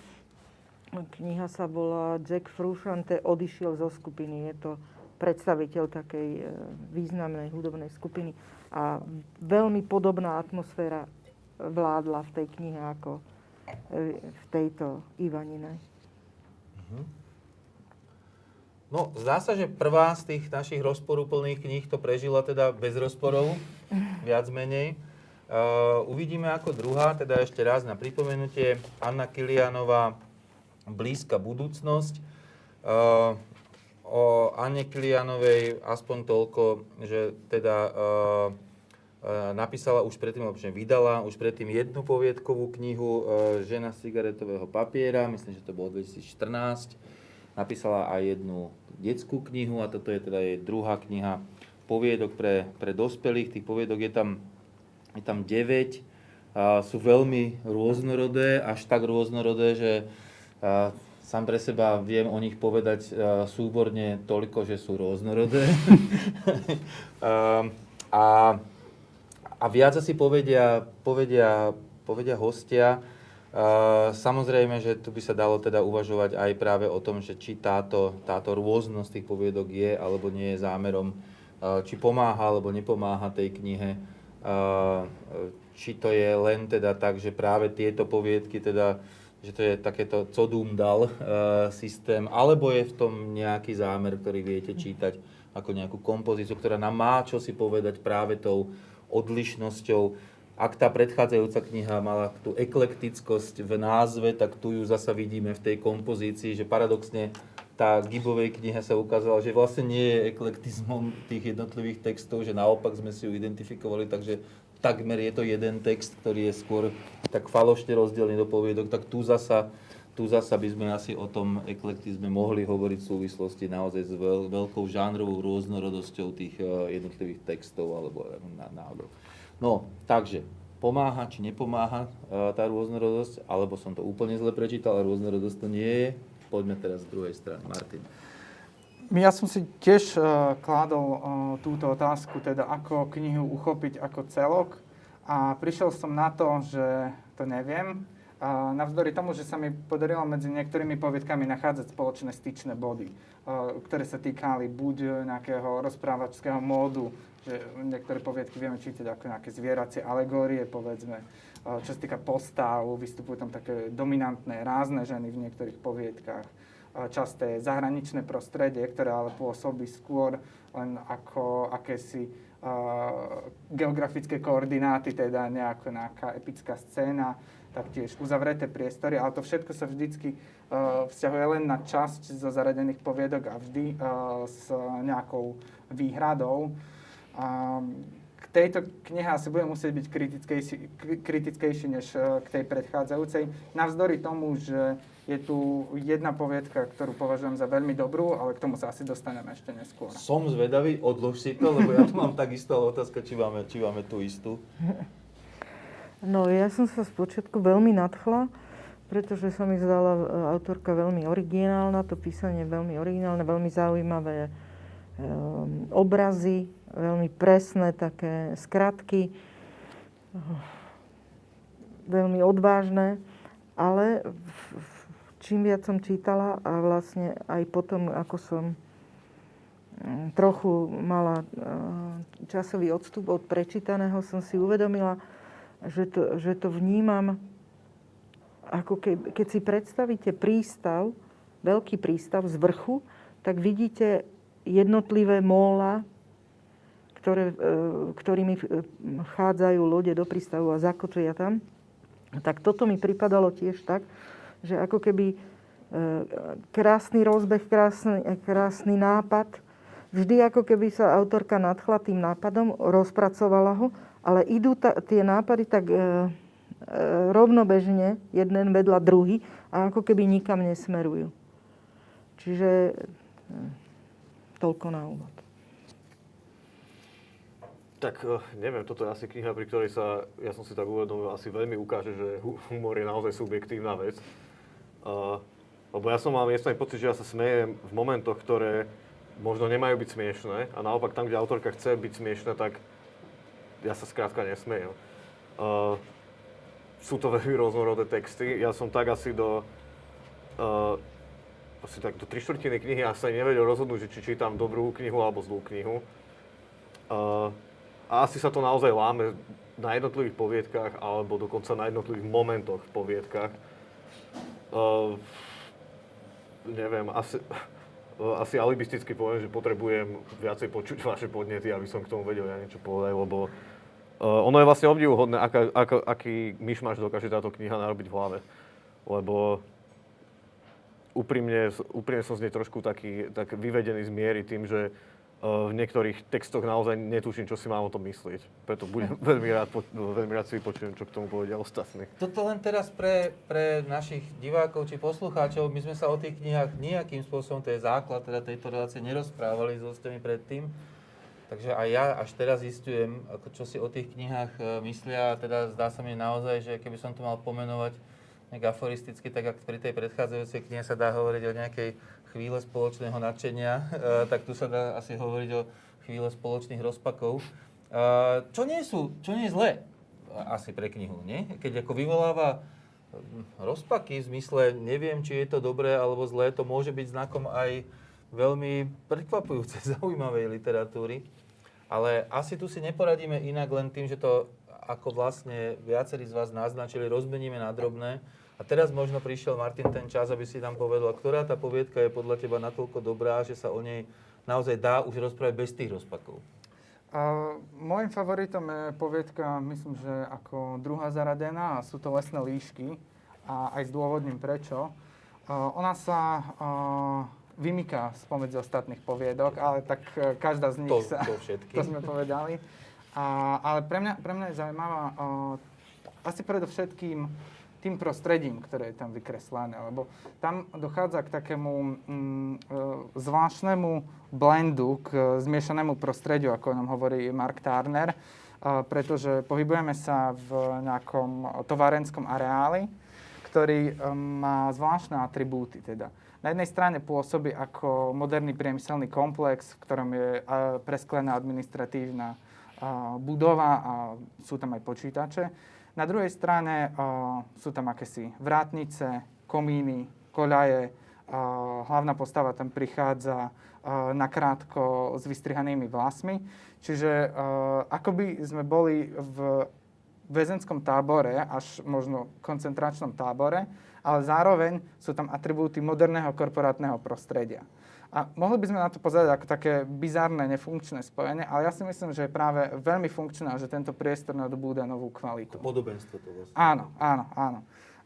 Kniha sa volá Jack Frusciante odišiel zo skupiny. Je to predstaviteľ takej e, významnej hudobnej skupiny. A veľmi podobná atmosféra vládla v tej knihe ako e, v tejto Ivaninej. Mhm. No, zdá sa, že prvá z tých našich rozporúplných kníh to prežila teda bez rozporov, viac menej. Uh, uvidíme ako druhá, teda ešte raz na pripomenutie, Anna Kilianová, Blízka budúcnosť. O Anne Kilianovej aspoň toľko, že teda uh, napísala už predtým, alebo vydala už predtým jednu poviedkovú knihu Žena z cigaretového papiera, myslím, že to bolo 2014 Napísala aj jednu detskú knihu a toto je teda jej druhá kniha poviedok pre, pre dospelých. Tých poviedok je tam, je tam 9. A sú veľmi rôznorodé, až tak rôznorodé, že sám pre seba viem o nich povedať a, súborne toľko, že sú rôznorodé. a, a, a viac asi povedia, povedia, povedia hostia, Samozrejme, že tu by sa dalo teda uvažovať aj práve o tom, že či táto, táto rôznosť tých poviedok je alebo nie je zámerom, či pomáha alebo nepomáha tej knihe, či to je len teda tak, že práve tieto poviedky teda že to je takéto codum dal systém, alebo je v tom nejaký zámer, ktorý viete čítať ako nejakú kompozíciu, ktorá nám má čo si povedať práve tou odlišnosťou. Ak tá predchádzajúca kniha mala tú eklektickosť v názve, tak tu ju zasa vidíme v tej kompozícii, že paradoxne tá Gibovej kniha sa ukázala, že vlastne nie je eklektizmom tých jednotlivých textov, že naopak sme si ju identifikovali, takže takmer je to jeden text, ktorý je skôr tak falošne rozdelený do poviedok, tak tu zasa, tu zasa by sme asi o tom eklektizme mohli hovoriť v súvislosti naozaj s veľ, veľkou žánrovou rôznorodosťou tých eh, jednotlivých textov alebo návrhov. No, takže pomáha či nepomáha uh, tá rôznorodosť, alebo som to úplne zle prečítal, ale rôznorodosť to nie je. Poďme teraz z druhej strany. Martin. Ja som si tiež uh, kládol uh, túto otázku, teda ako knihu uchopiť ako celok a prišiel som na to, že to neviem. Uh, navzdory tomu, že sa mi podarilo medzi niektorými poviedkami nachádzať spoločné styčné body, uh, ktoré sa týkali buď nejakého rozprávačského módu, že niektoré poviedky vieme čítať ako nejaké zvieracie alegórie, povedzme. Čo sa týka postav, vystupujú tam také dominantné, rázne ženy v niektorých poviedkach. Časté zahraničné prostredie, ktoré ale pôsobí skôr len ako akési uh, geografické koordináty, teda nejako nejaká epická scéna, taktiež uzavreté priestory, ale to všetko sa vždycky uh, vzťahuje len na časť zo zaradených poviedok a vždy uh, s nejakou výhradou. K tejto knihe asi budem musieť byť kritickejší, kritickejší než e, k tej predchádzajúcej. Navzdory tomu, že je tu jedna poviedka, ktorú považujem za veľmi dobrú, ale k tomu sa asi dostaneme ešte neskôr. Som zvedavý, odlož si to, lebo ja tu mám takisto, ale otázka, či máme, či máme tú istú. No, ja som sa spočiatku veľmi nadchla, pretože sa mi zdala e, autorka veľmi originálna, to písanie veľmi originálne, veľmi zaujímavé obrazy, veľmi presné také skratky, veľmi odvážne, ale čím viac som čítala a vlastne aj potom, ako som mm, trochu mala časový odstup od prečítaného, som si uvedomila, že to, že to vnímam ako ke, keď si predstavíte prístav, veľký prístav z vrchu, tak vidíte jednotlivé móla ktoré, e, ktorými e, chádzajú lode do prístavu a zakočia tam. Tak toto mi pripadalo tiež tak, že ako keby e, krásny rozbeh, krásny, krásny nápad, vždy ako keby sa autorka nadchla tým nápadom, rozpracovala ho, ale idú ta, tie nápady tak e, e, rovnobežne, jeden vedľa druhý a ako keby nikam nesmerujú. Čiže e, toľko na úvod. Tak eh, neviem, toto je asi kniha, pri ktorej sa, ja som si tak uvedomil, asi veľmi ukáže, že humor je naozaj subjektívna vec. Uh, lebo ja som mal miestami pocit, že ja sa smejem v momentoch, ktoré možno nemajú byť smiešné a naopak tam, kde autorka chce byť smiešná, tak ja sa skrátka nesmejem. Uh, sú to veľmi rôznorodé texty. Ja som tak asi do... Uh, asi tak do tri štvrtiny knihy a sa nevedel rozhodnúť, či čítam dobrú knihu alebo zlú knihu. Uh, a asi sa to naozaj láme na jednotlivých poviedkach alebo dokonca na jednotlivých momentoch v poviedkach. Uh, neviem, asi, uh, asi alibisticky poviem, že potrebujem viacej počuť vaše podnety, aby som k tomu vedel ja niečo povedať, lebo uh, ono je vlastne obdivuhodné, aká, aká, aký myšmaš dokáže táto kniha narobiť v hlave. Lebo úprimne, úprimne som z nej trošku taký, tak vyvedený z miery tým, že uh, v niektorých textoch naozaj netuším, čo si mám o tom myslieť. Preto budem veľmi rád, po, veľmi rád si vypočujem, čo k tomu povedia ostatní. Toto len teraz pre, pre našich divákov či poslucháčov, my sme sa o tých knihách nejakým spôsobom, to je základ teda tejto relácie, nerozprávali s hostami predtým. Takže aj ja až teraz zistujem, čo si o tých knihách e, myslia. Teda zdá sa mi naozaj, že keby som to mal pomenovať nejak aforisticky, tak ako pri tej predchádzajúcej knihe sa dá hovoriť o nejakej chvíle spoločného nadšenia, e, tak tu sa dá asi hovoriť o chvíle spoločných rozpakov. E, čo nie sú, čo nie je zlé asi pre knihu, nie? Keď ako vyvoláva hm, rozpaky v zmysle neviem, či je to dobré alebo zlé, to môže byť znakom aj veľmi prekvapujúcej, zaujímavej literatúry. Ale asi tu si neporadíme inak len tým, že to, ako vlastne viacerí z vás naznačili, rozmeníme na drobné. A teraz možno prišiel Martin ten čas, aby si nám povedal, ktorá tá poviedka je podľa teba natoľko dobrá, že sa o nej naozaj dá už rozprávať bez tých rozpakov. Uh, môjim favoritom je poviedka, myslím, že ako druhá zaradená a sú to lesné líšky a aj zdôvodním prečo. Uh, ona sa vymyká spomedzi ostatných poviedok, ale tak e, každá z nich To, sa... to všetky. to sme povedali. A, ale pre mňa, pre mňa je zaujímavá uh, asi predovšetkým tým prostredím, ktoré je tam vykreslené, lebo tam dochádza k takému mm, uh, zvláštnemu blendu, k zmiešanému prostrediu, ako nám hovorí Mark Turner, uh, pretože pohybujeme sa v nejakom továrenskom areáli, ktorý má zvláštne atribúty. Teda. Na jednej strane pôsobí ako moderný priemyselný komplex, v ktorom je presklená administratívna budova a sú tam aj počítače. Na druhej strane sú tam akési vrátnice, komíny, koľaje. Hlavná postava tam prichádza nakrátko s vystrihanými vlasmi. Čiže uh, ako by sme boli v väzenskom tábore, až možno koncentračnom tábore, ale zároveň sú tam atribúty moderného korporátneho prostredia. A mohli by sme na to pozerať ako také bizárne, nefunkčné spojenie, ale ja si myslím, že je práve veľmi funkčné a že tento priestor nadobúda novú kvalitu. Podobenstvo to vlastne. Áno, áno, áno.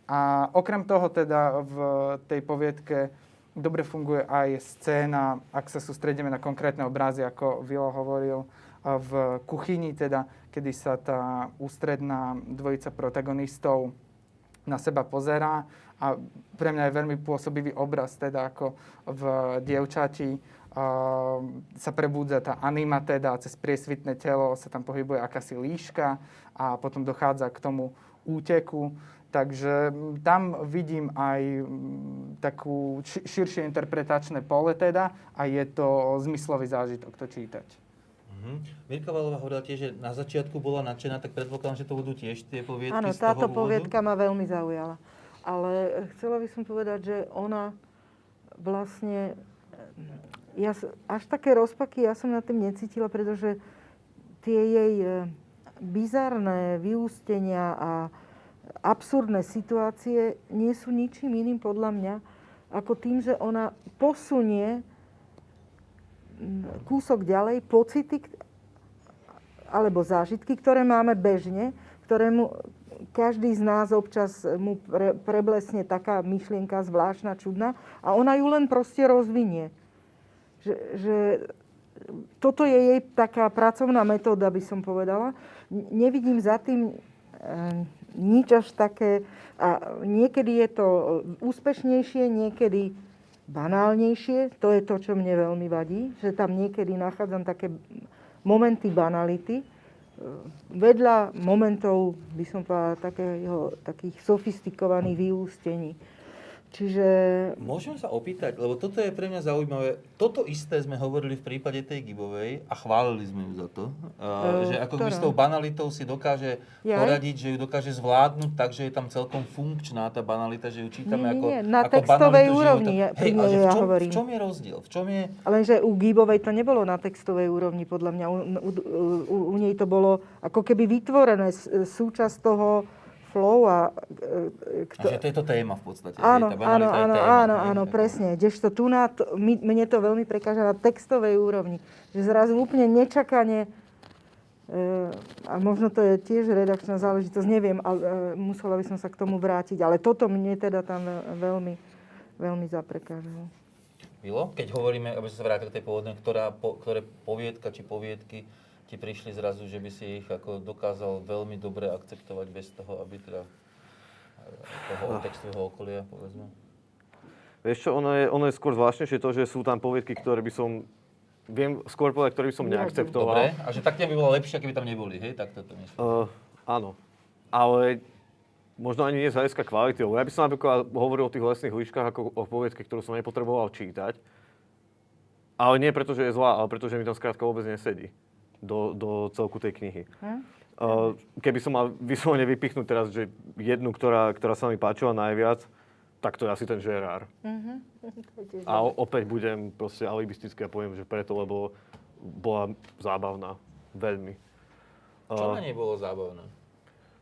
A okrem toho teda v tej poviedke dobre funguje aj scéna, ak sa sústredíme na konkrétne obrazy, ako Vilo hovoril, v kuchyni, teda, kedy sa tá ústredná dvojica protagonistov na seba pozerá a pre mňa je veľmi pôsobivý obraz, teda ako v dievčati uh, sa prebúdza tá anima, teda cez priesvitné telo sa tam pohybuje akási líška a potom dochádza k tomu úteku. Takže tam vidím aj takú širšie interpretačné pole teda a je to zmyslový zážitok to čítať. Uh-huh. Mirka Valová hovorila tiež, že na začiatku bola nadšená, tak predpokladám, že to budú tiež tie poviedky Áno, z toho táto úvodu. poviedka ma veľmi zaujala. Ale chcela by som povedať, že ona vlastne... Ja, až také rozpaky ja som na tým necítila, pretože tie jej e, bizarné vyústenia a absurdné situácie nie sú ničím iným podľa mňa, ako tým, že ona posunie kúsok ďalej pocity alebo zážitky, ktoré máme bežne, ktorému každý z nás občas mu pre, preblesne taká myšlienka zvláštna, čudná a ona ju len proste rozvinie. Že, že toto je jej taká pracovná metóda, by som povedala. Nevidím za tým e, nič až také. A niekedy je to úspešnejšie, niekedy banálnejšie. To je to, čo mne veľmi vadí, že tam niekedy nachádzam také momenty banality vedľa momentov, by som povedala, takého, takých sofistikovaných vyústení. Čiže Môžem sa opýtať, lebo toto je pre mňa zaujímavé. Toto isté sme hovorili v prípade tej Gibovej a chválili sme ju za to. Uh, E, že ako ktorá? s tou banalitou si dokáže Jaj? poradiť, že ju dokáže zvládnuť tak, že je tam celkom funkčná tá banalita, že ju čítame Nie, nie, ako, nie, na ako textovej úrovni života. ja- Hej, ale že v čom, hovorím. v čom je rozdiel? V čom je... Lenže u Gibovej to nebolo na textovej úrovni, podľa mňa. U, u, u, u nej to bolo ako keby vytvorené súčasť toho flow a... e, A že to je to téma v podstate. Áno, tá áno, áno, téma, áno, áno, presne. Kdežto tu na to, my, mne to veľmi prekáža na textovej úrovni. Že zrazu úplne nečakane, e, a možno to je tiež redakčná záležitosť, neviem, ale e, musela by som sa k tomu vrátiť. Ale toto mne teda tam ve- veľmi, veľmi zaprekážalo. Milo, keď hovoríme, aby som sa vrátil k tej pôvodnej, ktorá, po, ktoré poviedka či poviedky ti prišli zrazu, že by si ich ako dokázal veľmi dobre akceptovať bez toho, aby teda e, toho textového okolia, povedzme. Vieš čo, ono je, ono je skôr zvláštnejšie to, že sú tam poviedky, ktoré by som, viem skôr povedať, ktoré by som neakceptoval. Dobre, a že tak by bolo lepšie, keby tam neboli, hej? Tak toto myslím. Uh, áno, ale možno ani nie z hľadiska kvality. Ja by som napríklad hovoril o tých lesných líškach ako o poviedke, ktorú som nepotreboval čítať. Ale nie preto, že je zlá, ale preto, že mi tam skrátka vôbec nesedí do, do celku tej knihy. Hm? Uh, keby som mal vyslovene vypichnúť teraz, že jednu, ktorá, ktorá sa mi páčila najviac, tak to je asi ten Gerard. A o- opäť budem proste alibistický a poviem, že preto, lebo bola zábavná. Veľmi. Čo Uh, na nej bolo zábavné?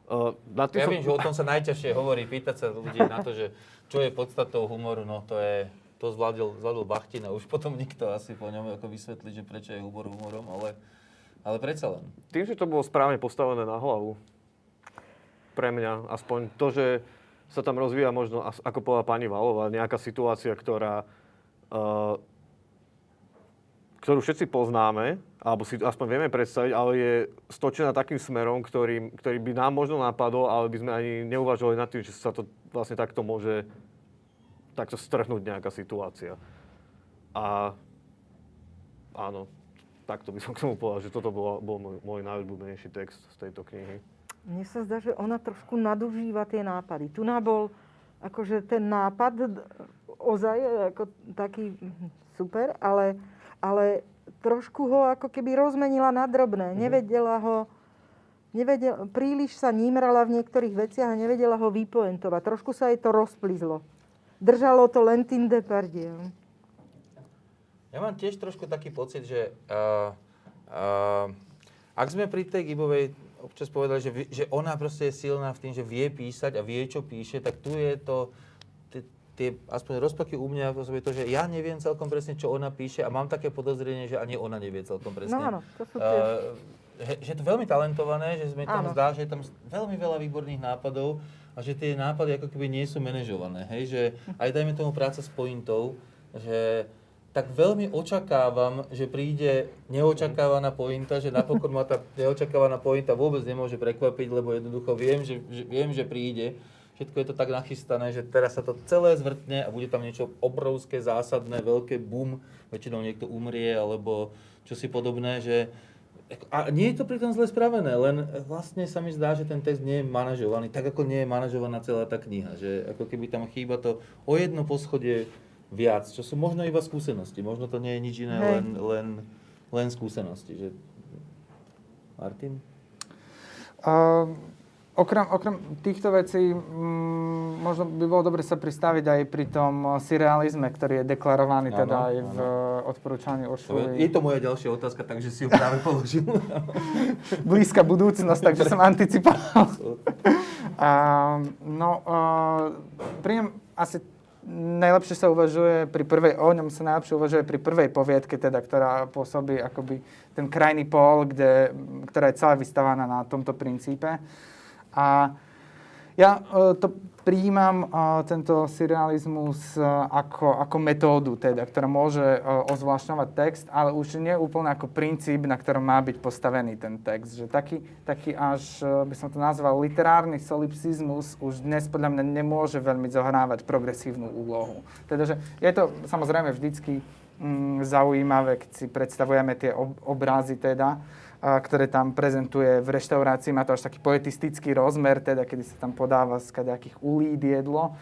uh, na Ja som- viem, že o tom sa najťažšie hovorí, pýtať sa ľudí na to, že čo je podstatou humoru, no to je, to zvládol, zvládol Bachtin a už potom nikto asi po ňom ako vysvetlí, že prečo je humor humorom, ale, ale predsa len. Tým, že to bolo správne postavené na hlavu, pre mňa, aspoň to, že sa tam rozvíja možno, ako povedala pani Valová, nejaká situácia, ktorá, uh, ktorú všetci poznáme, alebo si aspoň vieme predstaviť, ale je stočená takým smerom, ktorý, ktorý by nám možno napadol, ale by sme ani neuvažovali nad tým, že sa to vlastne takto môže takto strhnúť nejaká situácia. A áno, takto by som k tomu povedal, že toto bol, bol môj, môj najobľúbenejší text z tejto knihy. Mne sa zdá, že ona trošku nadužíva tie nápady. Tu bol akože ten nápad ozaj ako taký super, ale, ale trošku ho ako keby rozmenila na drobné. Nevedela ho, nevedela, príliš sa nímrala v niektorých veciach a nevedela ho vypoentovať. Trošku sa jej to rozplizlo. Držalo to len tým Depardieu. Ja mám tiež trošku taký pocit, že uh, uh, ak sme pri tej Gibovej občas povedali, že, že ona proste je silná v tým, že vie písať a vie, čo píše, tak tu je to, tie, aspoň rozpaky u mňa osobe to, že ja neviem celkom presne, čo ona píše a mám také podozrenie, že ani ona nevie celkom presne. No áno, to sú tie... Uh, že, že je to veľmi talentované, že sme tam Áno. zdá, že je tam veľmi veľa výborných nápadov a že tie nápady ako keby nie sú manažované. Hej? Že aj dajme tomu práca s pointou, že tak veľmi očakávam, že príde neočakávaná pointa, že napokon ma tá neočakávaná pointa vôbec nemôže prekvapiť, lebo jednoducho viem, že, že, viem, že príde. Všetko je to tak nachystané, že teraz sa to celé zvrtne a bude tam niečo obrovské, zásadné, veľké boom, väčšinou niekto umrie alebo čosi podobné, že a nie je to pritom zle spravené, len vlastne sa mi zdá, že ten text nie je manažovaný, tak ako nie je manažovaná celá tá kniha. Že ako keby tam chýba to o jedno poschodie viac, čo sú možno iba skúsenosti. Možno to nie je nič iné, Hej. len, len, len skúsenosti. Že... Martin? Uh, okrem, okrem týchto vecí, mm, možno by bolo dobre sa pristaviť aj pri tom surrealizme, ktorý je deklarovaný Áno, teda aj v eh, odporúčaní Je Uršuly. to moja ďalšia otázka, takže si ju práve položil. Blízka budúcnosť, takže som anticipoval. A, no, uh, pri ňom asi najlepšie sa uvažuje pri prvej, o ňom sa najlepšie uvažuje pri prvej poviedke, teda, ktorá pôsobí akoby ten krajný pól, kde, ktorá je celá vystavaná na tomto princípe. A ja uh, to prijímam tento surrealizmus ako, ako metódu, teda, ktorá môže uh, ozvlášňovať text, ale už nie úplne ako princíp, na ktorom má byť postavený ten text. Že taký, taký až, uh, by som to nazval, literárny solipsizmus už dnes podľa mňa nemôže veľmi zohrávať progresívnu úlohu. Teda, že je to samozrejme vždycky mm, zaujímavé, keď si predstavujeme tie ob- obrazy teda, ktoré tam prezentuje v reštaurácii. Má to až taký poetistický rozmer, teda, kedy sa tam podáva z kadejakých ulíd jedlo.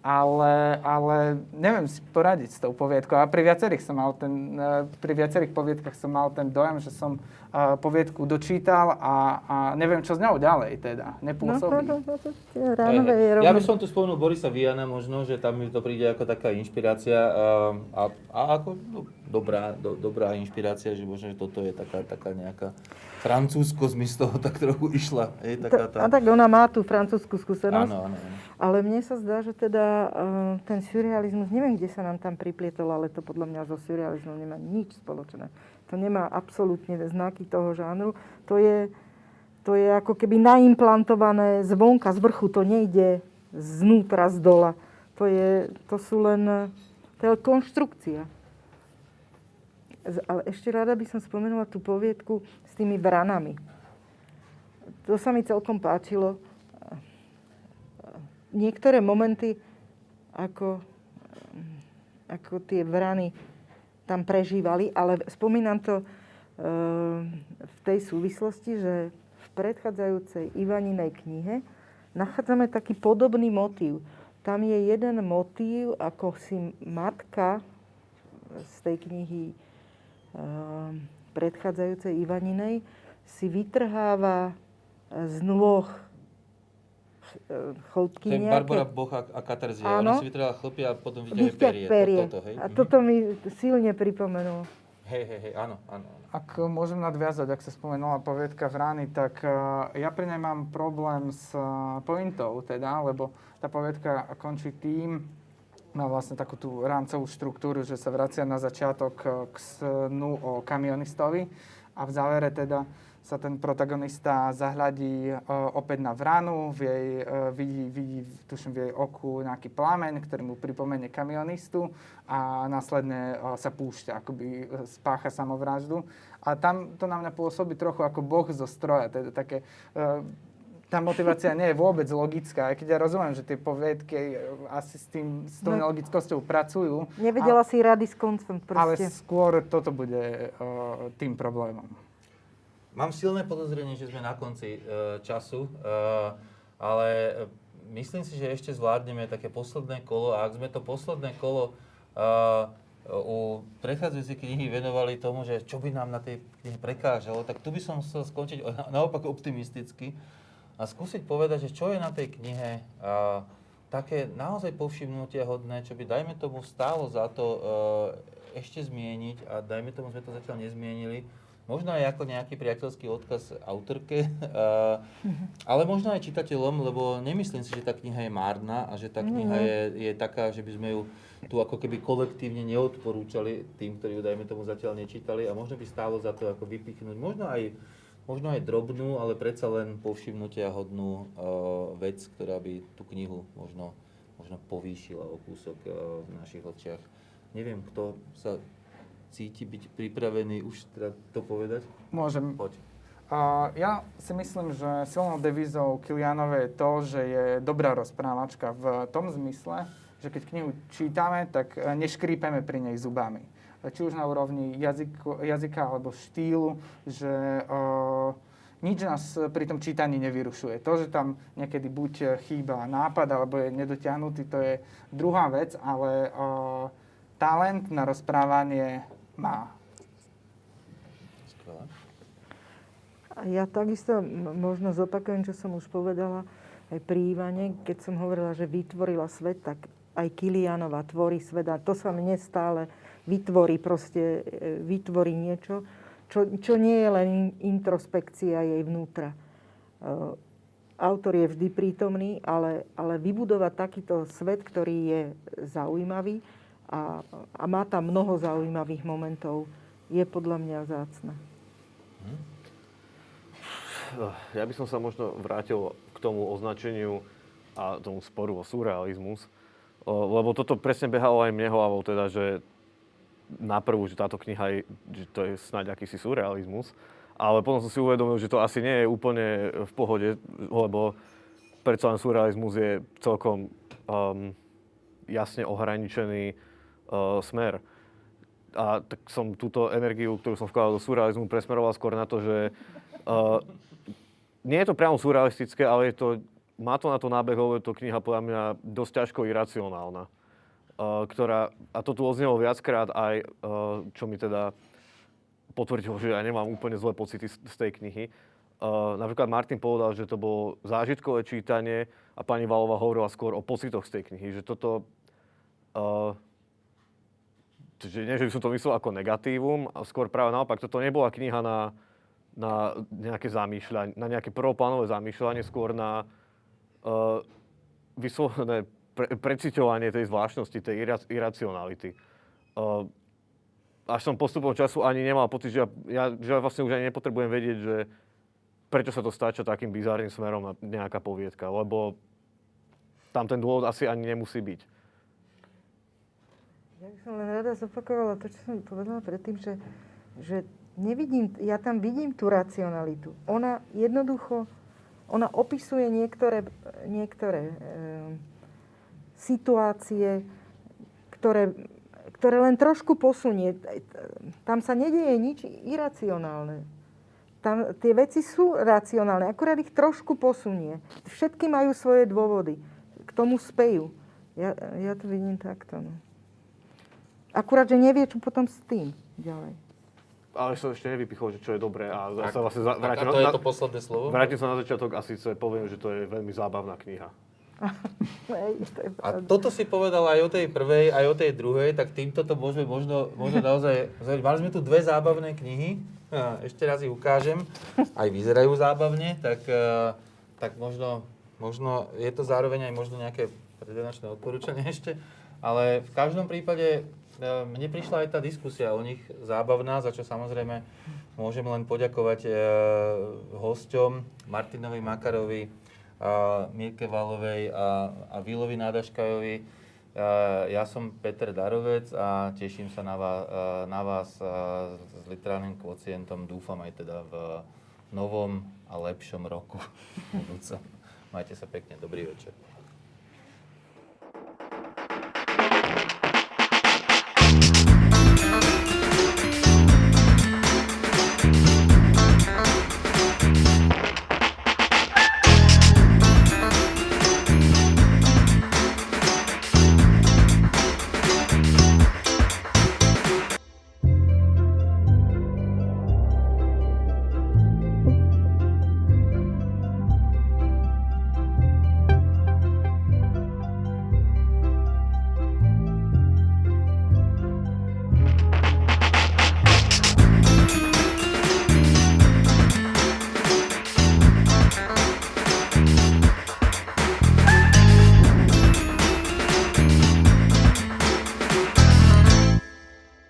ale, ale neviem si poradiť s tou poviedkou. A pri viacerých som mal ten, eh, pri viacerých poviedkach som mal ten dojem, že som poviedku dočítal a, a neviem, čo s ňou ďalej teda. Nepôsobí. No, no, no, no, tie Hej, ránové hej. je Ja by som tu spomenul Borisa Viana možno, že tam mi to príde ako taká inšpirácia a, a, a ako no, dobrá, do, dobrá inšpirácia, že možno, že toto je taká, taká nejaká francúzsko mi z toho tak trochu išla. Je taká tá... A tak ona má tú francúzsku skúsenosť. Áno, áno, áno. Ale mne sa zdá, že teda uh, ten surrealizmus, neviem, kde sa nám tam priplietol, ale to podľa mňa so surrealizmom nemá nič spoločné. To nemá absolútne znaky toho žánru. To je, to je ako keby naimplantované zvonka, z vrchu. To nejde znútra, z dola. To, je, to sú len... To je konštrukcia. Ale ešte rada by som spomenula tú poviedku s tými vranami. To sa mi celkom páčilo niektoré momenty, ako, ako tie vrany tam prežívali, ale spomínam to e, v tej súvislosti, že v predchádzajúcej Ivaninej knihe nachádzame taký podobný motív. Tam je jeden motív, ako si matka z tej knihy e, predchádzajúcej Ivaninej si vytrháva z nôh To je chlopky Barbara nejaké. Boch a, a Katarzia. Áno. Ona si vytrhala chlpy a potom vyťahuje Vyťah perie. perie. To, toto, hej? A toto mi silne pripomenulo. Hej, hej, hej, áno, áno. Ak môžem nadviazať, ak sa spomenula poviedka Vrány, tak uh, ja pri nej mám problém s uh, pointou, teda, lebo tá poviedka končí tým, má vlastne takú tú rámcovú štruktúru, že sa vracia na začiatok k snu o kamionistovi a v závere teda sa ten protagonista zahľadí uh, opäť na vranu, v jej, uh, vidí, vidí, tuším, v jej oku nejaký plameň, ktorý mu pripomenie kamionistu a následne uh, sa púšťa, akoby spácha samovraždu. A tam to na mňa pôsobí trochu ako boh zo stroja, teda také... Tá motivácia nie je vôbec logická, aj keď ja rozumiem, že tie poviedky asi s, tým, s tou No. nelogickosťou pracujú. Nevedela si rady s koncom Ale proste. skôr toto bude uh, tým problémom. Mám silné podozrenie, že sme na konci e, času, e, ale e, myslím si, že ešte zvládneme také posledné kolo a ak sme to posledné kolo e, u prechádzajúcej knihy venovali tomu, že čo by nám na tej knihe prekážalo, tak tu by som chcel skončiť naopak optimisticky a skúsiť povedať, že čo je na tej knihe a, také naozaj povšimnutia hodné, čo by, dajme tomu, stálo za to e, ešte zmieniť a dajme tomu, sme to zatiaľ nezmienili. Možno aj ako nejaký priateľský odkaz autorke, ale možno aj čitateľom, lebo nemyslím si, že tá kniha je márna a že tá kniha je, je taká, že by sme ju tu ako keby kolektívne neodporúčali tým, ktorí ju, dajme tomu, zatiaľ nečítali a možno by stálo za to ako vypichnúť, možno aj, možno aj drobnú, ale predsa len povšimnutia hodnú uh, vec, ktorá by tú knihu možno, možno povýšila o kúsok uh, v našich očiach. Neviem, kto sa cíti byť pripravený už teda to povedať? Môžem. Poď. Uh, ja si myslím, že silnou devizou Kilianove je to, že je dobrá rozprávačka v tom zmysle, že keď knihu čítame, tak eh, neškrípeme pri nej zubami. Či už na úrovni jazyku, jazyka alebo štýlu, že uh, nič nás pri tom čítaní nevyrušuje. To, že tam niekedy buď chýba nápad alebo je nedotiahnutý, to je druhá vec, ale uh, talent na rozprávanie má. Skvelé. Ja takisto možno zopakujem, čo som už povedala aj pri Ivane, keď som hovorila, že vytvorila svet, tak aj Kilianova tvorí svet a to sa mne stále vytvorí, proste e, vytvorí niečo, čo, čo nie je len in- introspekcia jej vnútra. E, Autor je vždy prítomný, ale, ale vybudovať takýto svet, ktorý je zaujímavý a, a má tam mnoho zaujímavých momentov, je podľa mňa vzácne. Ja by som sa možno vrátil k tomu označeniu a tomu sporu o surrealizmus, lebo toto presne behalo aj mne hlavou, teda, že naprvu, že táto kniha je, že to je snáď akýsi surrealizmus, ale potom som si uvedomil, že to asi nie je úplne v pohode, lebo predsa len surrealizmus je celkom um, jasne ohraničený smer. A tak som túto energiu, ktorú som vkladal do surrealizmu, presmeroval skôr na to, že uh, nie je to priamo surrealistické, ale je to má to na to nábehové, to kniha podľa mňa dosť ťažko iracionálna. Uh, ktorá, a to tu oznelo viackrát aj, uh, čo mi teda potvrdilo, že ja nemám úplne zlé pocity z, z tej knihy. Uh, napríklad Martin povedal, že to bolo zážitkové čítanie a pani Valová hovorila skôr o pocitoch z tej knihy, že toto... Uh, že nie, že by som to myslel ako negatívum, a skôr práve naopak, toto nebola kniha na, na nejaké zamýšľanie, na nejaké prvoplánové zamýšľanie, skôr na uh, vyslovené pre, preciťovanie tej zvláštnosti, tej ira, iracionality. Uh, až som postupom času ani nemal pocit, že ja, ja, že ja vlastne už ani nepotrebujem vedieť, že prečo sa to stáča takým bizárnym smerom nejaká poviedka, lebo tam ten dôvod asi ani nemusí byť. Ja by som len rada zopakovala to, čo som povedala predtým, že, že nevidím, ja tam vidím tú racionalitu. Ona jednoducho, ona opisuje niektoré, niektoré e, situácie, ktoré, ktoré len trošku posunie. Tam sa nedieje nič iracionálne. Tam tie veci sú racionálne, akurát ich trošku posunie. Všetky majú svoje dôvody. K tomu spejú. Ja, ja to vidím takto. No. Akurát, že nevie, čo potom s tým ďalej. Ale som ešte nevypichol, že čo je dobré a Tak, sa vlastne za, tak vrátim, a to je na, to posledné slovo? vrátim sa na začiatok a síce poviem, že to je veľmi zábavná kniha. A toto si povedal aj o tej prvej, aj o tej druhej, tak týmto to môžeme možno, možno naozaj... Mali sme tu dve zábavné knihy, ešte raz ich ukážem, aj vyzerajú zábavne, tak, eh, tak možno, možno je to zároveň aj možno nejaké predvianočné odporúčanie ešte, ale v každom prípade mne prišla aj tá diskusia o nich zábavná, za čo samozrejme môžem len poďakovať eh, hosťom Martinovi Makarovi, a Mirke Valovej a, a Vilovi Nádaškajovi. A Ja som Peter Darovec a teším sa na vás, na vás s literárnym kvocientom. Dúfam aj teda v novom a lepšom roku. Majte sa pekne, dobrý večer.